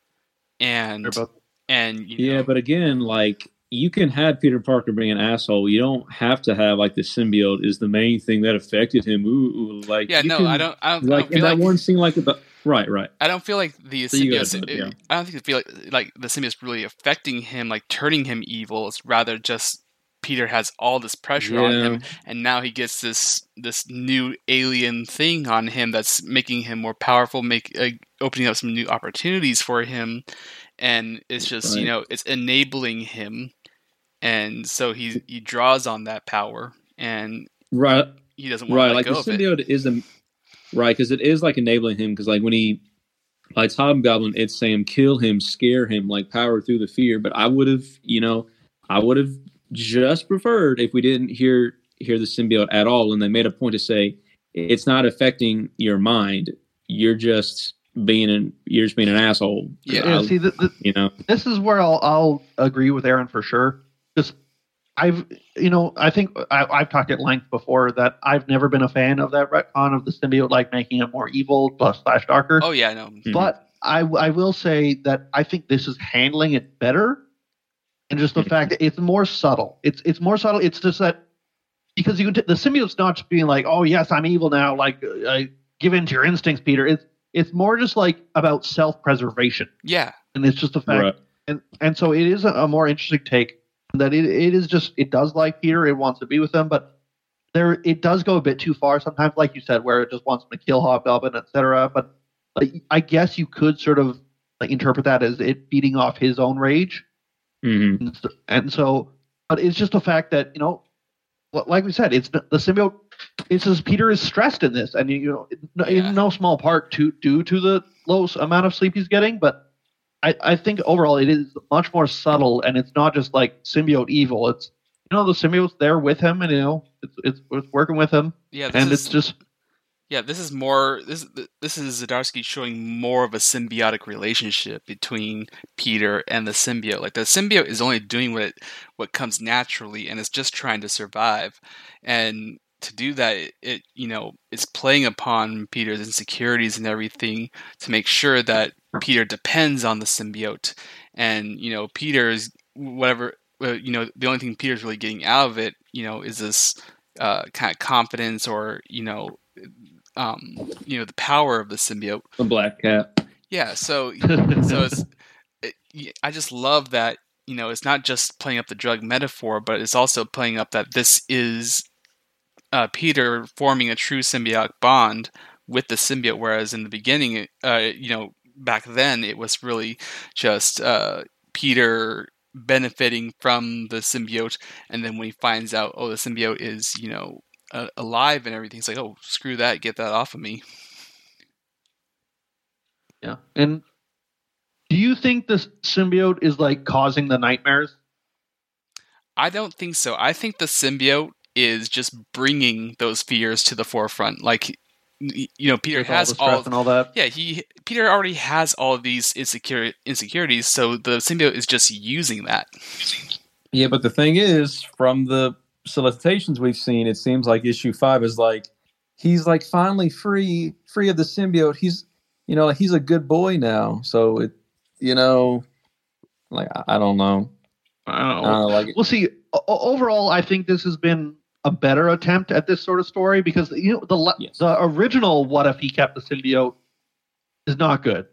Speaker 1: and
Speaker 2: both
Speaker 1: and you
Speaker 3: Yeah,
Speaker 1: know,
Speaker 3: but again, like you can have Peter Parker being an asshole. You don't have to have like the symbiote is the main thing that affected him. Ooh, ooh, like
Speaker 1: yeah, no,
Speaker 3: can-
Speaker 1: I don't, I don't, I
Speaker 3: Like
Speaker 1: don't
Speaker 3: in
Speaker 1: feel
Speaker 3: that
Speaker 1: like
Speaker 3: one scene, like the right, right.
Speaker 1: I don't feel like the
Speaker 3: So
Speaker 1: symbiote.
Speaker 3: it, yeah.
Speaker 1: I don't think it feel like like the symbiote's really affecting him, like turning him evil. It's rather just Peter has all this pressure on him, and now he gets this this new alien thing on him that's making him more powerful, make uh, opening up some new opportunities for him, and it's just you know it's enabling him, and so he he draws on that power, and
Speaker 3: Right,
Speaker 1: he doesn't want
Speaker 3: right.
Speaker 1: to let
Speaker 3: Like
Speaker 1: go
Speaker 3: the
Speaker 1: of it.
Speaker 3: symbiote is a right because it is like enabling him because like when he like Hobgoblin, it's saying kill him, scare him, like power through the fear. But I would have, you know, I would have just preferred if we didn't hear hear the symbiote at all, and they made a point to say it's not affecting your mind. You're just being an you're just being an asshole.
Speaker 1: Yeah.
Speaker 2: yeah
Speaker 3: I-
Speaker 2: see the, the,
Speaker 3: you know.
Speaker 2: this is where I'll I'll agree with Aaron for sure. Because I've you know I think I, I've talked at length before that I've never been a fan of that retcon of the symbiote like making it more evil plus slash darker.
Speaker 1: Oh yeah, no,
Speaker 3: Mhm.
Speaker 2: But I I will say that I think this is handling it better, and just the fact that it's more subtle. It's it's more subtle. It's just that because you can t- the symbiote's not just being like oh yes I'm evil now like uh, I give in to your instincts Peter. It's it's more just like about self preservation,
Speaker 1: yeah,
Speaker 2: and it's just the fact
Speaker 3: Right.
Speaker 2: and and so it is a, a more interesting take that it, it is just it does like Peter, it wants to be with him, but there it does go a bit too far sometimes, like you said, where it just wants him to kill Hobgoblin, etc. But like I guess you could sort of like interpret that as it feeding off his own rage,
Speaker 3: Mhm.
Speaker 2: and so, and so but it's just the fact that you know, like we said, it's the, the symbiote. It's just Peter is stressed in this, and you know, in,
Speaker 1: Yeah.
Speaker 2: in no small part to due to the low amount of sleep he's getting, but I, I think overall it is much more subtle, and it's not just like symbiote evil. It's you know the symbiote's there with him, and you know it's it's, it's working with him,
Speaker 1: yeah. This
Speaker 2: and
Speaker 1: is,
Speaker 2: it's just
Speaker 1: Yeah, this is more this this is Zdarsky showing more of a symbiotic relationship between Peter and the symbiote. Like the symbiote is only doing what it, what comes naturally and it's just trying to survive. And to do that it, it you know, it's playing upon Peter's insecurities and everything to make sure that Peter depends on the symbiote and you know, Peter's whatever uh, you know, the only thing Peter's really getting out of it, you know, is this uh, kind of confidence or you know um, you know the power of the symbiote.
Speaker 3: The black cat.
Speaker 1: Yeah, so so it's it, I just love that you know it's not just playing up the drug metaphor, but it's also playing up that this is uh, Peter forming a true symbiotic bond with the symbiote, whereas in the beginning, uh, you know, back then it was really just uh, Peter benefiting from the symbiote, and then when he finds out, oh, the symbiote is you know uh, alive and everything, it's like, oh, screw that, get that off of me.
Speaker 2: yeah. And do you think this symbiote is like causing the nightmares?
Speaker 1: I don't think so. I think the symbiote is just bringing those fears to the forefront. Like, you know, Peter
Speaker 2: With
Speaker 1: has
Speaker 2: the stress
Speaker 1: all.
Speaker 2: and all that.
Speaker 1: Yeah, he Peter already has all of these insecure insecurities, so the symbiote is just using that.
Speaker 3: Yeah, but the thing is, from the solicitations we've seen, it seems like issue five is like he's like finally free, free of the symbiote. He's, you know, he's a good boy now. So it, you know, like I, I don't know.
Speaker 2: I don't
Speaker 3: I
Speaker 2: know.
Speaker 3: don't know, like
Speaker 2: We'll see. O- o- overall, I think this has been a better attempt at this sort of story because you know the
Speaker 3: Yes.
Speaker 2: the original "What if he kept the symbiote" is not good.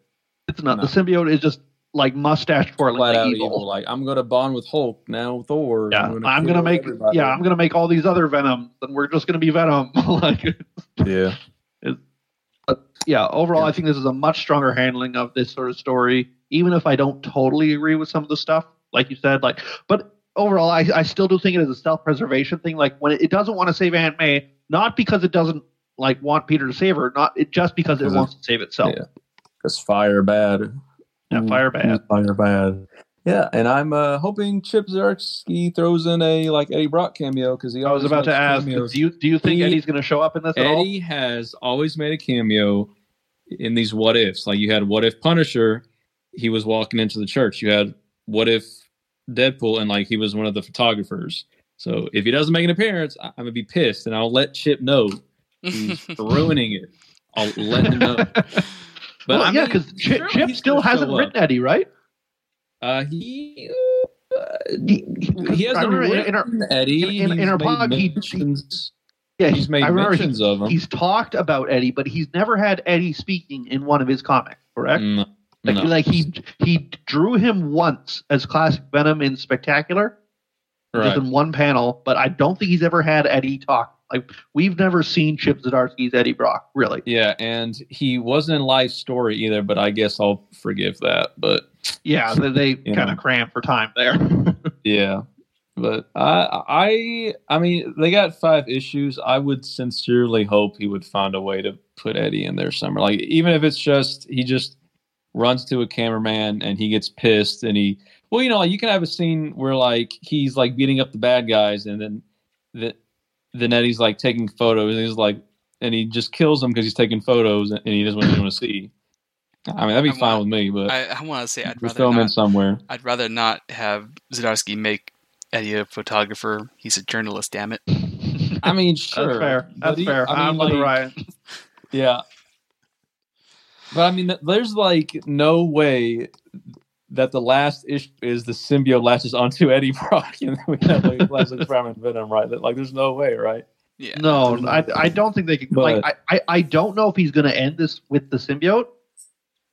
Speaker 2: It's not.
Speaker 3: No.
Speaker 2: The symbiote is just like mustache twirling
Speaker 3: flat out
Speaker 2: evil.
Speaker 3: evil. Like I'm gonna bond with Hulk now. Thor.
Speaker 2: Yeah,
Speaker 3: I'm
Speaker 2: I'm gonna make.
Speaker 3: everybody.
Speaker 2: Yeah, I'm gonna make all these other Venoms, and we're just gonna be Venom. like,
Speaker 3: yeah.
Speaker 2: yeah. Overall,
Speaker 3: Yeah.
Speaker 2: I think this is a much stronger handling of this sort of story. Even if I don't totally agree with some of the stuff, like you said, like, but overall, I, I still do think it is a self-preservation thing. Like when it, it doesn't want to save Aunt May, not because it doesn't like want Peter to save her, not it just because it wants to save itself.
Speaker 3: Yeah. Cause fire bad.
Speaker 2: Yeah, fire bad.
Speaker 3: Fire bad. Yeah, and I'm uh, hoping Chip Zdarsky throws in a like Eddie Brock cameo because he.
Speaker 2: I was about to ask,
Speaker 3: cameos.
Speaker 2: do you do you think
Speaker 3: He-
Speaker 2: Eddie's going to show up in this at all?
Speaker 3: Eddie has always made a cameo in these what ifs. Like you had what if Punisher, he was walking into the church. You had what if Deadpool, and like he was one of the photographers. So if he doesn't make an appearance, I- I'm gonna be pissed, and I'll let Chip know he's ruining it. I'll let him know. But
Speaker 2: well,
Speaker 3: I
Speaker 2: yeah, because Chip,
Speaker 3: surely
Speaker 2: Chip still hasn't written
Speaker 3: up.
Speaker 2: Eddie, right?
Speaker 3: Uh, he uh,
Speaker 2: He,
Speaker 3: he hasn't
Speaker 2: remember in- in our-
Speaker 3: written Eddie.
Speaker 2: in- in
Speaker 3: He's
Speaker 2: our
Speaker 3: made
Speaker 2: blog, he- yeah,
Speaker 3: he's made
Speaker 2: I remember he-
Speaker 3: of him.
Speaker 2: he's talked about Eddie, but he's never had Eddie speaking in one of his comics, correct?
Speaker 3: No,
Speaker 2: Like,
Speaker 3: no.
Speaker 2: like he he drew him once as classic Venom in Spectacular,
Speaker 3: right.
Speaker 2: just in one panel, but I don't think he's ever had Eddie talk. Like we've never seen Chip Zdarsky's Eddie Brock, really.
Speaker 3: Yeah, and he wasn't in Life Story either, but I guess I'll forgive that. But
Speaker 2: Yeah, they, they kind of cram for time there.
Speaker 3: yeah, but I, I, I mean, they got five issues. I would sincerely hope he would find a way to put Eddie in there somewhere. Like even if it's just he just runs to a cameraman and he gets pissed and he, well, you know, you can have a scene where like he's like beating up the bad guys and then the then Eddie's like taking photos and he's like and he just kills him because he's taking photos and he doesn't want to see. I mean, that'd be
Speaker 1: I
Speaker 3: fine
Speaker 1: want-
Speaker 3: with me, but
Speaker 1: I, I want to say I'd
Speaker 3: just
Speaker 1: rather
Speaker 3: throw him in somewhere.
Speaker 1: I'd rather not have Zdarsky make Eddie a photographer. He's a journalist, damn it.
Speaker 3: I mean, sure,
Speaker 2: That's fair. That's
Speaker 3: he-
Speaker 2: fair.
Speaker 3: I
Speaker 2: I'm
Speaker 3: mean,
Speaker 2: with
Speaker 3: like,
Speaker 2: Ryan.
Speaker 3: Yeah. But I mean, there's like no way that the last issue is the symbiote latches onto Eddie Brock and then we have like classic Spider-Man Venom, right? That, like, there's no way, right?
Speaker 1: Yeah.
Speaker 2: No, I, I don't think they could.
Speaker 3: But-
Speaker 2: like, I, I, I don't know if he's going to end this with the symbiote.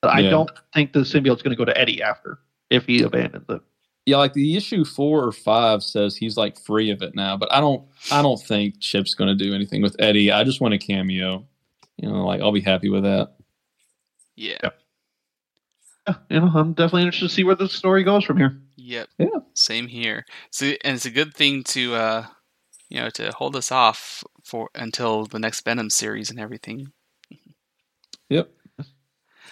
Speaker 2: But I
Speaker 3: Yeah.
Speaker 2: don't think the symbiote's going to go to Eddie after if he abandons it.
Speaker 3: Yeah, like the issue four or five says he's like free of it now, but I don't, I don't think Chip's going to do anything with Eddie. I just want a cameo. You know, like I'll be happy with that.
Speaker 1: Yeah.
Speaker 2: Yeah, you know, I'm definitely interested to see where the story goes from here.
Speaker 1: Yep.
Speaker 3: Yeah.
Speaker 1: Same here. So, and it's a good thing to, uh, you know, to hold us off for until the next Venom series and everything.
Speaker 3: Yep.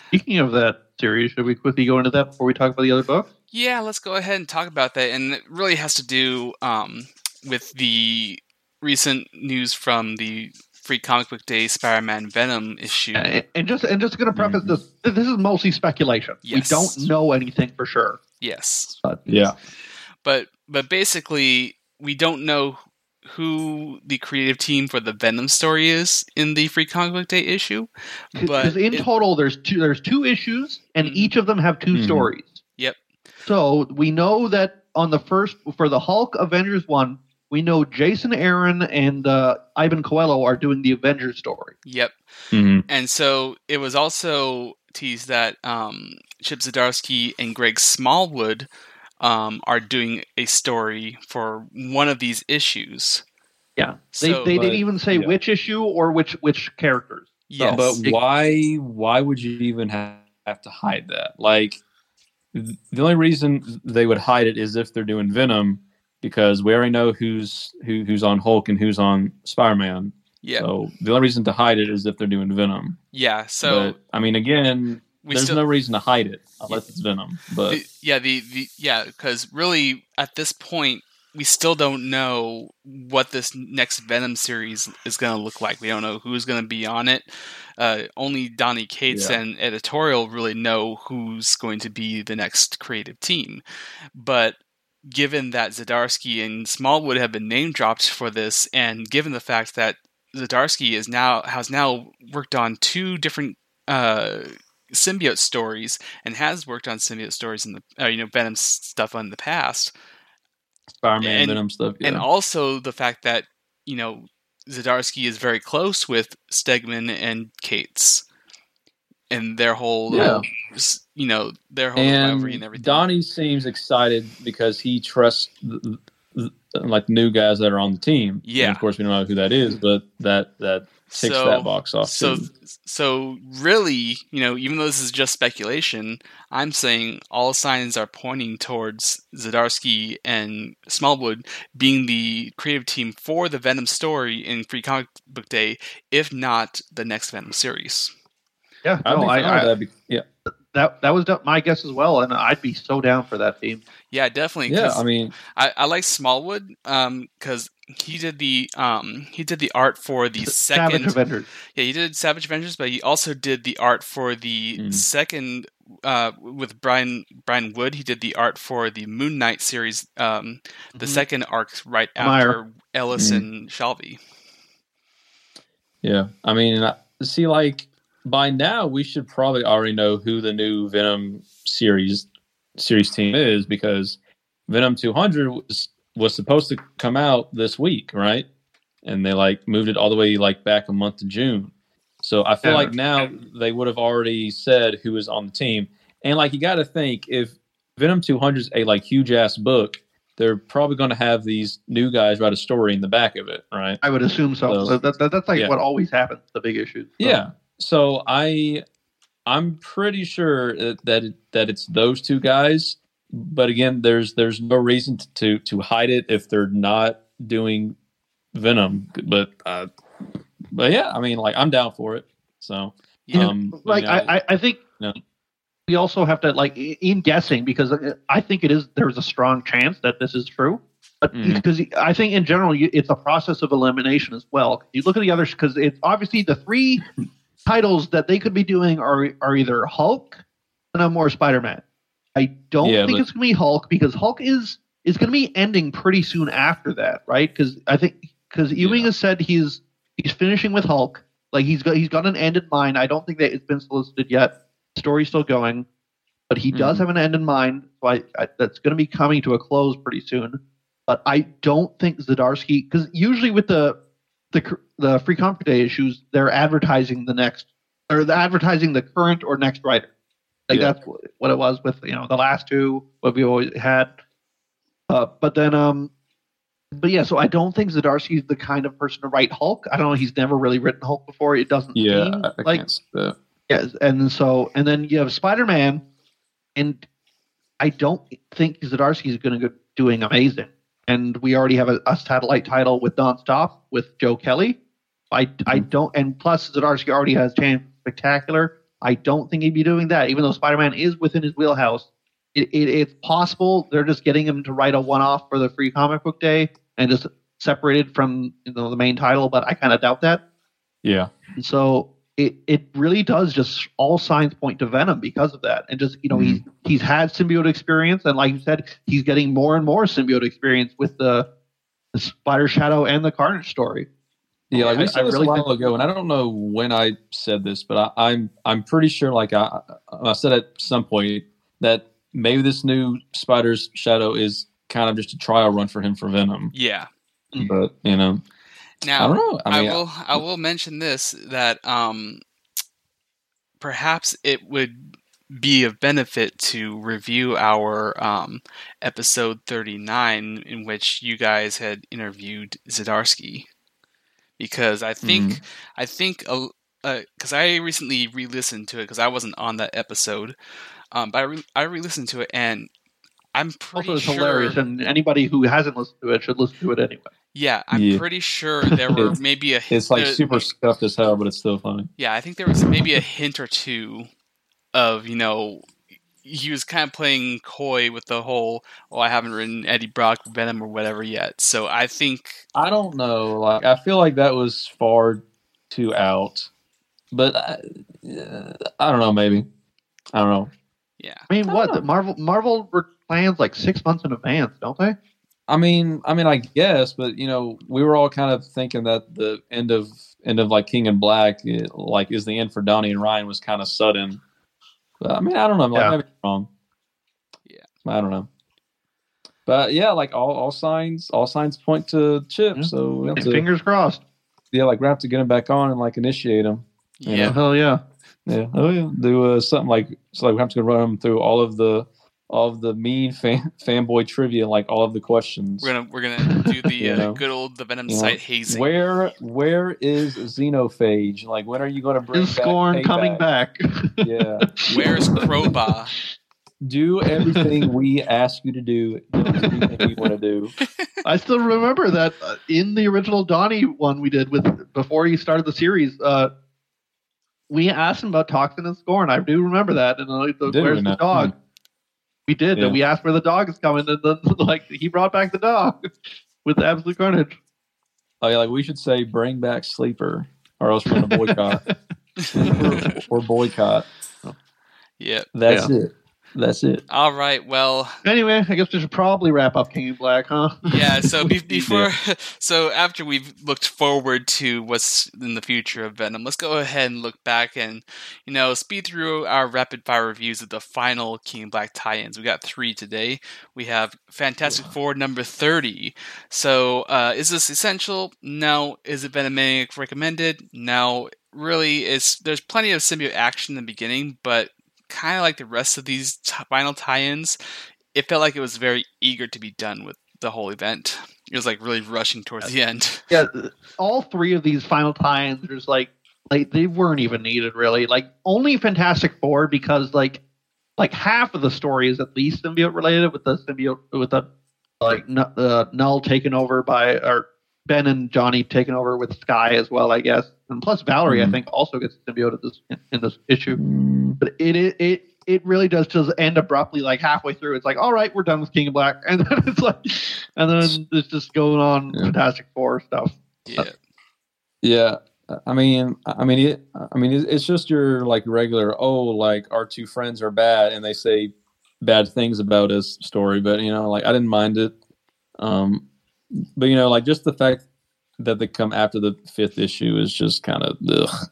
Speaker 2: Speaking of that series, should we quickly go into that before we talk about the other book?
Speaker 1: Yeah, let's go ahead and talk about that. And it really has to do um, with the recent news from the Free Comic Book Day Spider-Man Venom issue.
Speaker 2: And, and just and just going to preface this: this is mostly speculation.
Speaker 1: Yes.
Speaker 2: We don't know anything for sure.
Speaker 1: Yes,
Speaker 2: But
Speaker 3: Yeah.
Speaker 1: but but basically, we don't know who the creative team for the Venom story is in the Free Comic Book Day issue. But
Speaker 2: because in
Speaker 1: it-
Speaker 2: total there's two there's two issues and
Speaker 1: Mhm.
Speaker 2: each of them have 2
Speaker 3: Mhm.
Speaker 2: stories
Speaker 1: Yep.
Speaker 2: so we know that on the first for the hulk avengers one we know jason aaron and uh, Iban Coello are doing the avengers story
Speaker 1: Yep.
Speaker 3: hmm
Speaker 1: And so it was also teased that um, Chip Zdarsky and Greg Smallwood um, are doing a story for one of these issues.
Speaker 2: yeah they,
Speaker 1: So-
Speaker 2: they
Speaker 3: But-
Speaker 2: didn't even say
Speaker 3: yeah.
Speaker 2: which issue or which which characters
Speaker 1: Yes.
Speaker 3: But
Speaker 2: It-
Speaker 3: why? Why would you even have, have to hide that? Like, the only reason they would hide it is if they're doing Venom, because we already know who's who, who's on Hulk and who's on Spider Man.
Speaker 1: yeah.
Speaker 3: So the only reason to hide it is if they're doing Venom.
Speaker 1: yeah. So
Speaker 3: but, I mean, again,
Speaker 1: we
Speaker 3: there's
Speaker 1: still.
Speaker 3: no reason to hide it unless it's Venom. But
Speaker 1: the, yeah, the, the yeah, because really at this point we still don't know what this next Venom series is going to look like. We don't know who's going to be on it. Uh, only Donny Cates
Speaker 3: Yeah.
Speaker 1: and editorial really know who's going to be the next creative team. But given that Zdarsky and Smallwood have been name dropped for this, and given the fact that Zdarsky is now has now worked on two different uh, symbiote stories and has worked on symbiote stories in the uh, you know Venom stuff in the past,
Speaker 3: Spider-Man,
Speaker 1: And-
Speaker 3: Venom stuff. Yeah.
Speaker 1: and also the fact that you know Zdarsky is very close with Stegman and Cates, and their whole um,
Speaker 3: Yeah.
Speaker 1: s- you know their whole and
Speaker 3: and
Speaker 1: everything.
Speaker 3: Donnie seems excited because he trusts the, the, like new guys that are on the team.
Speaker 1: Yeah.
Speaker 3: And of course we don't know who that is, but that that ticks
Speaker 1: so,
Speaker 3: that box off.
Speaker 1: So,
Speaker 3: too.
Speaker 1: so really, you know, even though this is just speculation, I'm saying all signs are pointing towards Zdarsky and Smallwood being the creative team for the Venom story in Free Comic Book Day, if not the next Venom series.
Speaker 2: Yeah,
Speaker 3: I'd
Speaker 2: no,
Speaker 3: be
Speaker 2: I,
Speaker 3: fine with
Speaker 2: I,
Speaker 3: that. be- Yeah,
Speaker 2: that that was my guess as well, and I'd be so down for that team.
Speaker 1: Yeah, definitely.
Speaker 3: Yeah, I mean,
Speaker 1: I, I like Smallwood because he did the um he did the art for the second
Speaker 2: Savage
Speaker 1: second
Speaker 2: Avengers.
Speaker 1: Yeah, he did Savage Avengers, but he also did the art for the
Speaker 3: Mm.
Speaker 1: second uh, with Brian Brian Wood. He did the art for the Moon Knight series, um, the
Speaker 2: Mhm.
Speaker 1: second arc right
Speaker 2: Meyer.
Speaker 1: after Ellis
Speaker 3: Mm.
Speaker 1: and Shalvey.
Speaker 3: yeah. I mean, see, like by now we should probably already know who the new Venom series series team is because Venom 200 was was supposed to come out this week, right? And they like moved it all the way like back a month to June. So I feel
Speaker 2: Yeah.
Speaker 3: like now they would have already said who is on the team. And like you got to think if Venom 200 is a like huge ass book, they're probably going to have these new guys write a story in the back of it, right?
Speaker 2: I would assume so.
Speaker 3: So-
Speaker 2: that, that, that's like
Speaker 3: yeah.
Speaker 2: what always happens. The big issues. So,
Speaker 3: Yeah. So I I'm pretty sure that that, it's those two guys, but again, there's there's no reason to to hide it if they're not doing Venom. But uh, but yeah, I mean, like I'm down for it. So
Speaker 1: Yeah,
Speaker 3: um,
Speaker 2: like
Speaker 3: you know,
Speaker 2: I, I, I think
Speaker 3: No.
Speaker 2: we also have to like in guessing because I think it is there's a strong chance that this is true. But
Speaker 3: Mhm.
Speaker 2: because I think in general you, it's a process of elimination as well. You look at the others because it's obviously the three titles that they could be doing are are either Hulk, Venom, or Spider Man. I don't
Speaker 3: Yeah,
Speaker 2: think
Speaker 3: but-
Speaker 2: it's gonna be Hulk because Hulk is is gonna be ending pretty soon after that, right? Because I think because Ewing
Speaker 3: Yeah.
Speaker 2: has said he's he's finishing with Hulk. Like he's got he's got an end in mind. I don't think that it's been solicited yet. Story's still going, but he does
Speaker 3: Mhm.
Speaker 2: have an end in mind. So I, I, that's going to be coming to a close pretty soon. But I don't think Zdarsky because usually with the the the free comic day issues, they're advertising the next or they're advertising the current or next writer. Like
Speaker 3: Yeah.
Speaker 2: that's what it was with you know the last two what we always had. Uh, but then um, but yeah, so I don't think Zdarsky's the kind of person to write Hulk. I don't know. He's never really written Hulk before. It doesn't
Speaker 3: yeah,
Speaker 2: seem
Speaker 3: I, I
Speaker 2: like
Speaker 3: that.
Speaker 2: Yes, and so and then you have Spider Man, and I don't think Zdarsky is going to go doing amazing. And we already have a, a satellite title with Nonstop with Joe Kelly. I I mm-hmm. don't, and plus Zdarsky already has Champ Spectacular. I don't think he'd be doing that, even though Spider Man is within his wheelhouse. It, it, it's possible they're just getting him to write a one off for the free comic book day and just separated from you know the main title, but I kind of doubt that.
Speaker 3: Yeah,
Speaker 2: And so it it really does just all signs point to Venom because of that. And just you know he's mm-hmm. he's had symbiote experience, and like you said, he's getting more and more symbiote experience with the, the Spider Shadow and the Carnage story.
Speaker 3: Yeah, like
Speaker 2: I-
Speaker 3: we
Speaker 2: I
Speaker 3: said this
Speaker 2: really
Speaker 3: a while ago, and I don't know when I said this, but I, I'm I'm pretty sure, like I I said at some point that maybe this new Spider's Shadow is kind of just a trial run for him for Venom.
Speaker 1: yeah.
Speaker 3: But you know,
Speaker 1: Now
Speaker 3: I don't know. I
Speaker 1: I,
Speaker 3: mean,
Speaker 1: will I will mention this that um, perhaps it would be of benefit to review our um, episode 39 in which you guys had interviewed Zdarsky because I think I think because I recently re-listened to it because I wasn't on that episode um, but I, re- I re-listened to it and I'm pretty
Speaker 2: Also, it's
Speaker 1: sure
Speaker 2: hilarious, and anybody who hasn't listened to it should listen to it anyway.
Speaker 1: yeah I'm
Speaker 3: Yeah.
Speaker 1: pretty sure there were maybe a
Speaker 3: it's like
Speaker 1: there-
Speaker 3: super scuffed as hell, but it's still funny.
Speaker 1: Yeah, I think there was maybe a hint or two of you know he was kind of playing coy with the whole, "Oh, I haven't written Eddie Brock Venom or whatever yet." So I think
Speaker 3: I don't know. Like I feel like that was far too out, but I, uh, I don't know. Maybe I don't know.
Speaker 1: yeah,
Speaker 2: I mean,
Speaker 3: I
Speaker 2: what
Speaker 3: know.
Speaker 2: the Marvel Marvel re- plans like six months in advance, don't they?
Speaker 3: I mean, I mean, I guess, but you know, we were all kind of thinking that the end of end of like King and Black, it, like, is the end for Donnie and Ryan was kind of sudden. But I mean, I don't know. Like,
Speaker 2: Yeah.
Speaker 3: maybe I'm wrong.
Speaker 1: Yeah.
Speaker 3: I don't know. But yeah, like all, all signs, all signs point to Chip.
Speaker 2: Yeah.
Speaker 3: So we have to,
Speaker 2: Fingers crossed.
Speaker 3: yeah, like we have to get him back on and like initiate him.
Speaker 1: yeah.
Speaker 3: Yeah.
Speaker 2: Hell yeah.
Speaker 3: Yeah. Oh yeah. Do uh, something like so. Like we have to run him through all of the all of the mean fan, fanboy trivia, like all of the questions.
Speaker 1: We're gonna we're gonna do the
Speaker 3: You
Speaker 1: uh, good old the Venom
Speaker 3: You know,
Speaker 1: site hazing.
Speaker 3: Where where is Xenophage? Like when are you going to bring
Speaker 2: Is
Speaker 3: back
Speaker 2: Scorn coming back?
Speaker 3: Yeah.
Speaker 1: Where's Crowbar?
Speaker 3: Do everything we ask you to do. Don't do anything you want to do.
Speaker 2: I still remember that uh, in the original Donnie one we did with before he started the series. Uh, we asked him about Toxin and Scorn. I do remember that. And like, the, where's the
Speaker 3: now?
Speaker 2: dog? We did.
Speaker 3: Yeah.
Speaker 2: And we asked where the dog is coming, and then like he brought back the dog with Absolute Carnage.
Speaker 3: Oh yeah, like we should say bring back Sleeper, or else we're going to boycott Sleeper or boycott.
Speaker 1: yeah.
Speaker 3: That's it. That's it.
Speaker 1: All right. Well,
Speaker 2: Anyway, I guess we should probably wrap up King in Black, huh?
Speaker 1: yeah. So be- before, so after we've looked forward to what's in the future of Venom, let's go ahead and look back and you know speed through our rapid fire reviews of the final King in Black tie-ins. We got three today. We have Fantastic Four number thirty. So uh, is this essential? No. Is it Venomaniac recommended? No. Really, it's there's plenty of symbiote action in the beginning, but kind of like the rest of these t- final tie-ins, it felt like it was very eager to be done with the whole event. It was like really rushing towards the end.
Speaker 2: yeah, all three of these final tie-ins, there's like, like they weren't even needed really. Like only Fantastic Four because like, like half of the story is at least symbiote related with the symbiote with the like n- uh, Null taken over by or Ben and Johnny taken over with Sky as well, I guess. And plus Valerie, I
Speaker 3: Mhm.
Speaker 2: think, also gets symbioted this in, in this issue.
Speaker 3: Mm,
Speaker 2: But it it it, it really does just end abruptly, like halfway through. It's like, all right, we're done with King of Black, and then it's like, and then it's just going on
Speaker 3: Yeah.
Speaker 2: Fantastic Four stuff.
Speaker 1: Yeah.
Speaker 3: Yeah, I mean, I mean, it, I mean, it's it's just your like regular. Oh, like our two friends are bad, and they say bad things about us story. But you know, like I didn't mind it. Um, but you know, like just the fact that they come after the fifth issue is just kind of ugh.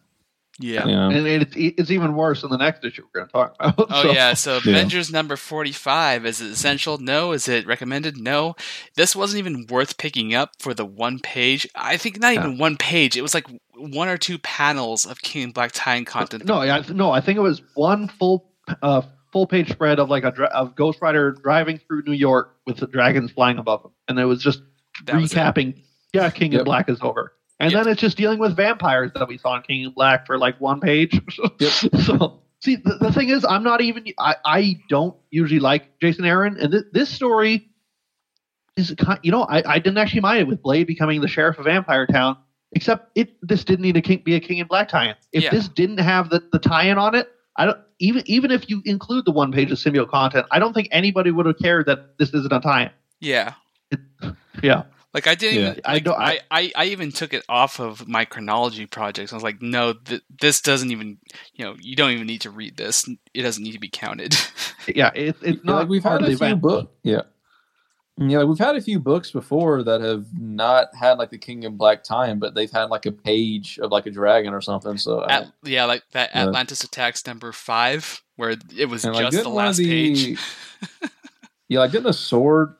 Speaker 1: Yeah.
Speaker 3: You know?
Speaker 2: and it's it's even worse in the next issue we're going to talk about.
Speaker 1: Oh
Speaker 2: So,
Speaker 1: yeah, so
Speaker 3: Yeah.
Speaker 1: Avengers number forty-five is it essential? No. Is it recommended? No. This wasn't even worth picking up for the one page. I think not even one page. It was like one or two panels of King Black tie-in content.
Speaker 2: No, I, no, I think it was one full uh, full page spread of like a dra- of Ghost Rider driving through New York with the dragons flying above him, and it was just
Speaker 1: That was
Speaker 2: recapping. Yeah, King
Speaker 3: Yep.
Speaker 2: in Black is over, and
Speaker 1: Yep.
Speaker 2: then it's just dealing with vampires that we saw in King in Black for like one page.
Speaker 3: Yep.
Speaker 2: so see, the, the thing is, I'm not even. I I don't usually like Jason Aaron, and th- this story is kind. You know, I I didn't actually mind it with Blade becoming the sheriff of Vampire Town. Except it, this didn't need to be a King in Black tie-in. If
Speaker 1: Yeah.
Speaker 2: this didn't have the, the tie-in on it, I don't even even if you include the one page of symbiote content, I don't think anybody would have cared that this isn't a tie-in.
Speaker 1: Yeah.
Speaker 2: Yeah,
Speaker 1: Like I didn't
Speaker 3: Yeah.
Speaker 1: even.
Speaker 2: I don't-
Speaker 1: I,
Speaker 2: I-
Speaker 1: I, I even took it off of my chronology projects. I was like, no, th- this doesn't even. You know, you don't even need to read this. It doesn't need to be counted.
Speaker 2: yeah, it's it's not
Speaker 3: like we've had a few books. Yeah. Yeah, like we've had a few books before that have not had like the King of Black time, but they've had like a page of like a dragon or something. So I-
Speaker 1: At, yeah, like that
Speaker 3: Yeah.
Speaker 1: Atlantis Attacks number five, where it was
Speaker 3: and like
Speaker 1: just
Speaker 3: didn't
Speaker 1: the last
Speaker 3: the
Speaker 1: page.
Speaker 3: yeah, like didn't the sword,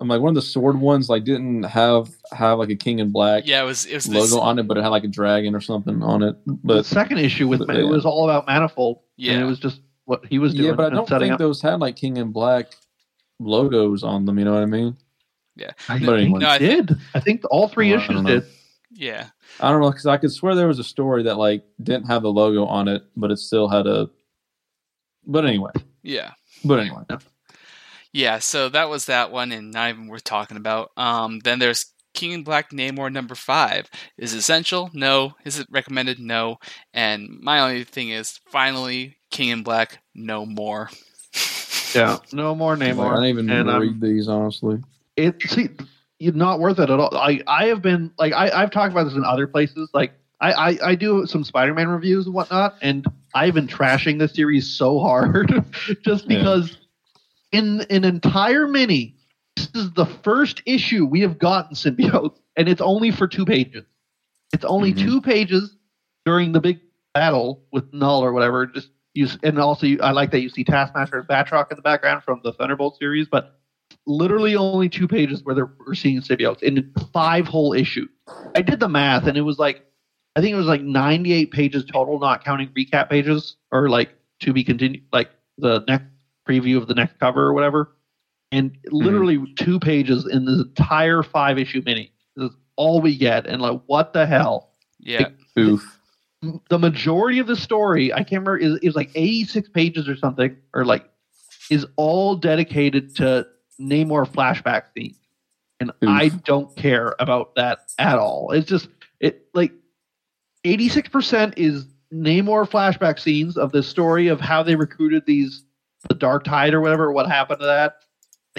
Speaker 3: I'm like one of the sword ones like didn't have have like a King in Black
Speaker 1: Yeah, it was. It was
Speaker 3: logo
Speaker 1: this,
Speaker 3: on it, but it had like a dragon or something on it.
Speaker 2: the
Speaker 3: But
Speaker 2: second issue with
Speaker 3: but,
Speaker 2: it
Speaker 3: yeah.
Speaker 2: was all about Manifold,
Speaker 1: Yeah.
Speaker 2: and it was just what he was doing
Speaker 3: yeah, but I don't think
Speaker 2: up.
Speaker 3: those had like King in Black logos on them. You know what I mean?
Speaker 1: Yeah.
Speaker 2: I
Speaker 3: But
Speaker 2: think
Speaker 3: anyway.
Speaker 1: No, I
Speaker 2: did. I think all three
Speaker 3: I
Speaker 2: issues did.
Speaker 1: Yeah.
Speaker 3: I don't know because I could swear there was a story that like didn't have the logo on it, but it still had a. But anyway,
Speaker 1: Yeah.
Speaker 3: but anyway,
Speaker 1: Yeah, so that was that one, and not even worth talking about. Um, then there's King in Black Namor number five. Is it essential? No. Is it recommended? No. And my only thing is, finally, King in Black, no more.
Speaker 2: Yeah, no more Namor.
Speaker 3: I don't even
Speaker 2: and I'm-
Speaker 3: read these honestly.
Speaker 2: it see it's not worth it at all. I I have been like I I've talked about this in other places. Like I I, I do some Spider-Man reviews and whatnot, and I've been trashing this series so hard just
Speaker 3: Yeah.
Speaker 2: In an entire mini, this is the first issue we have gotten symbiote, and it's only for two pages. It's only
Speaker 3: Mhm.
Speaker 2: two pages during the big battle with Null or whatever. Just use and also you, I like that you see Taskmaster and Batroc in the background from the Thunderbolt series, but literally only two pages where they're we're seeing symbiotes in five whole issues. I did the math and it was like I think it was like 98 pages total, not counting recap pages or like to be continued, like the next preview of the next cover or whatever. And literally mm-hmm. two pages in this entire five issue mini. This is all we get. And like, what the hell?
Speaker 1: Yeah.
Speaker 3: Oof.
Speaker 2: the majority of the story, I can't remember, is, is like 86 pages or something, or like is all dedicated to Namor flashback scenes. And
Speaker 3: Oof.
Speaker 2: I don't care about that at all. It's just it like 86% is Namor flashback scenes of the story of how they recruited these the Dark Tide or whatever, what happened to that.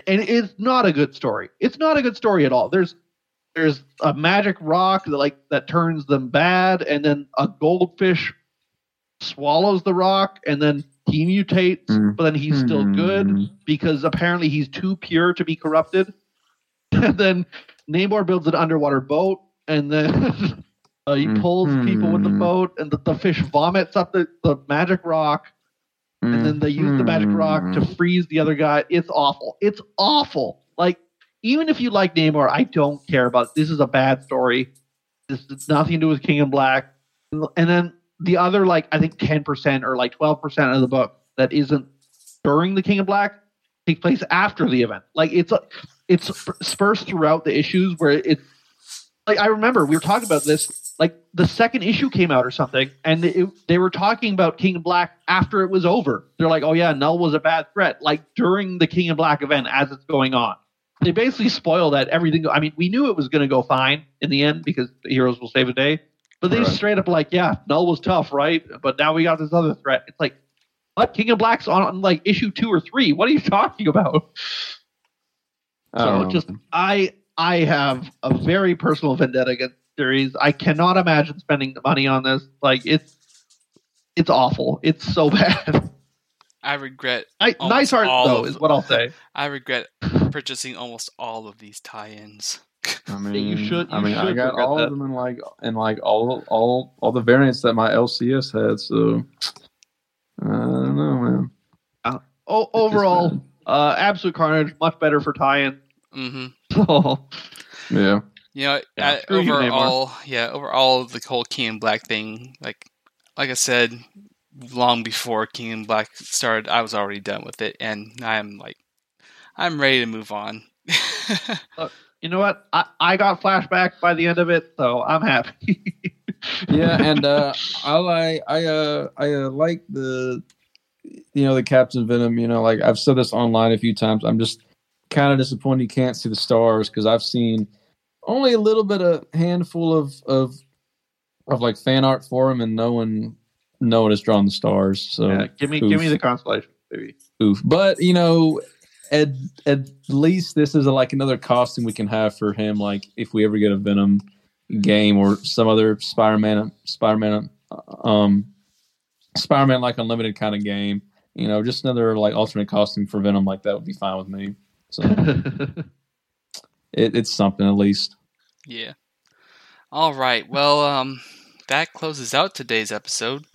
Speaker 2: And it's not a good story. It's not a good story at all. There's there's a magic rock that like that turns them bad, and then a goldfish swallows the rock, and then he mutates,
Speaker 3: Mm.
Speaker 2: but then he's still good because apparently he's too pure to be corrupted. And then Namor builds an underwater boat, and then uh, he pulls people with the
Speaker 3: Mhm.
Speaker 2: boat, and the, the fish vomits up the, the magic rock, and then they use the magic rock to
Speaker 3: Mm.
Speaker 2: freeze the other guy. It's awful. It's awful. Like even if you like Namor, I don't care about. This is a bad story. This has nothing to do with King and Black. And then the other, like I think ten percent or like twelve percent of the book that isn't during the King of Black takes place after the event. Like it's a, it's dispersed throughout the issues where it's like I remember we were talking about this. Like the second issue came out or something, and it, they were talking about King of Black after it was over. They're like, "Oh yeah, Null was a bad threat." Like during the King of Black event, as it's going on, they basically spoil that everything. I mean, we knew it was going to go fine in the end because the heroes will save the day. But they
Speaker 3: Right.
Speaker 2: straight up like, "Yeah, Null was tough, right?" But now we got this other threat. It's like, what? King of Black's on, on like issue two or three. What are you talking about? So
Speaker 3: know.
Speaker 2: just I I have a very personal vendetta against series. I cannot imagine spending the money on this. Like it's it's awful. It's so bad.
Speaker 1: I regret
Speaker 2: I, nice art though
Speaker 1: of
Speaker 2: is what I'll say.
Speaker 1: I regret purchasing almost all of these tie-ins.
Speaker 3: I mean,
Speaker 2: you should-
Speaker 3: I
Speaker 2: you
Speaker 3: mean, I got all
Speaker 2: that.
Speaker 3: of them in like in like all all all the variants that my LCS had. So I don't know, man.
Speaker 2: O- overall, uh, absolute carnage, much better for tie-in.
Speaker 1: hmm
Speaker 2: So
Speaker 3: yeah.
Speaker 1: You know,
Speaker 2: Yeah,
Speaker 1: I-
Speaker 2: screw you,
Speaker 1: overall, yeah, overall, the whole King and Black thing, like, like I said, long before King and Black started, I was already done with it, and I'm like, I'm ready to move on.
Speaker 2: you know what? I, I got flashback by the end of it, so I'm happy.
Speaker 3: yeah, and uh, I like I uh I uh, like the you know the Captain Venom. You know, like I've said this online a few times. I'm just kind of disappointed you can't see the stars because I've seen only a little bit of handful of of of like fan art for him, and no one no one has drawn the stars. So
Speaker 2: yeah, give me give me the constellation, baby.
Speaker 3: oof. But you know. At, at least this is a, like another costume we can have for him. Like if we ever get a Venom game or some other Spider-Man, Spider-Man, um, Spider-Man like unlimited kind of game. You know, just another like alternate costume for Venom like that would be fine with me. So it, it's something at least.
Speaker 1: yeah. All right. Well, um, that closes out today's episode.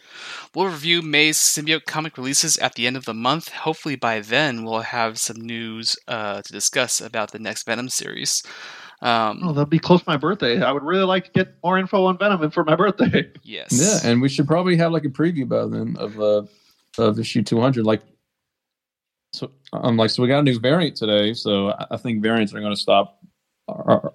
Speaker 1: We'll review May's symbiote comic releases at the end of the month. Hopefully, by then, we'll have some news uh, to discuss about the next Venom series. Um,
Speaker 2: oh, that'll be close to my birthday. I would really like to get more info on Venom for my birthday.
Speaker 1: yes.
Speaker 3: Yeah, and we should probably have like a preview by then of uh of issue two hundred. Like, so I'm like, so we got a new variant today. So I, I think variants are going to stop. Are, are,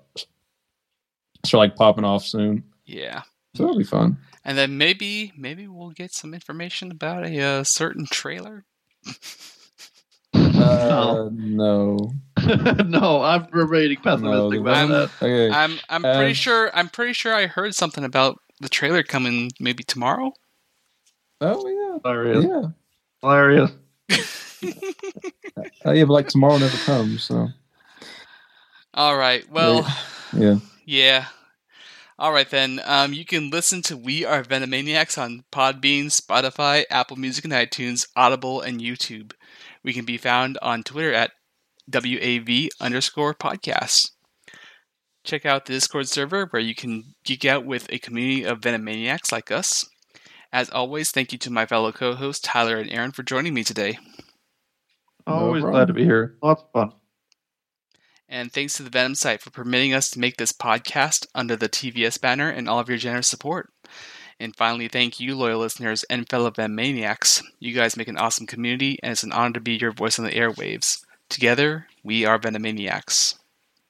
Speaker 3: so like popping off soon.
Speaker 1: yeah.
Speaker 3: So that'll be fun.
Speaker 1: And then maybe maybe we'll get some information about a uh, certain trailer.
Speaker 3: Uh, no,
Speaker 2: no, I'm remaining pessimistic
Speaker 3: no.
Speaker 2: about
Speaker 1: I'm-
Speaker 2: that.
Speaker 3: Okay.
Speaker 1: I'm I'm pretty
Speaker 3: Um,
Speaker 1: sure I'm pretty sure I heard something about the trailer coming maybe tomorrow.
Speaker 3: oh yeah.
Speaker 2: Hilarious.
Speaker 3: yeah, yeah.
Speaker 2: Hilarious.
Speaker 3: Uh, yeah, but like tomorrow never comes. So
Speaker 1: All right. Well,
Speaker 3: yeah.
Speaker 1: yeah. All right then. Um, you can listen to We Are Venomaniacs on Podbean, Spotify, Apple Music and iTunes, Audible, and YouTube. We can be found on Twitter at WAV underscore podcast. Check out the Discord server where you can geek out with a community of Venomaniacs like us. As always, thank you to my fellow co-hosts Tyler and Aaron for joining me today.
Speaker 2: Always
Speaker 3: problem.
Speaker 2: glad to be here. Lots of fun.
Speaker 1: And thanks to the Venom site for permitting us to make this podcast under the TVS banner and all of your generous support. And finally, thank you, loyal listeners and fellow Venomaniacs. You guys make an awesome community, and it's an honor to be your voice on the airwaves. Together, we are Venomaniacs.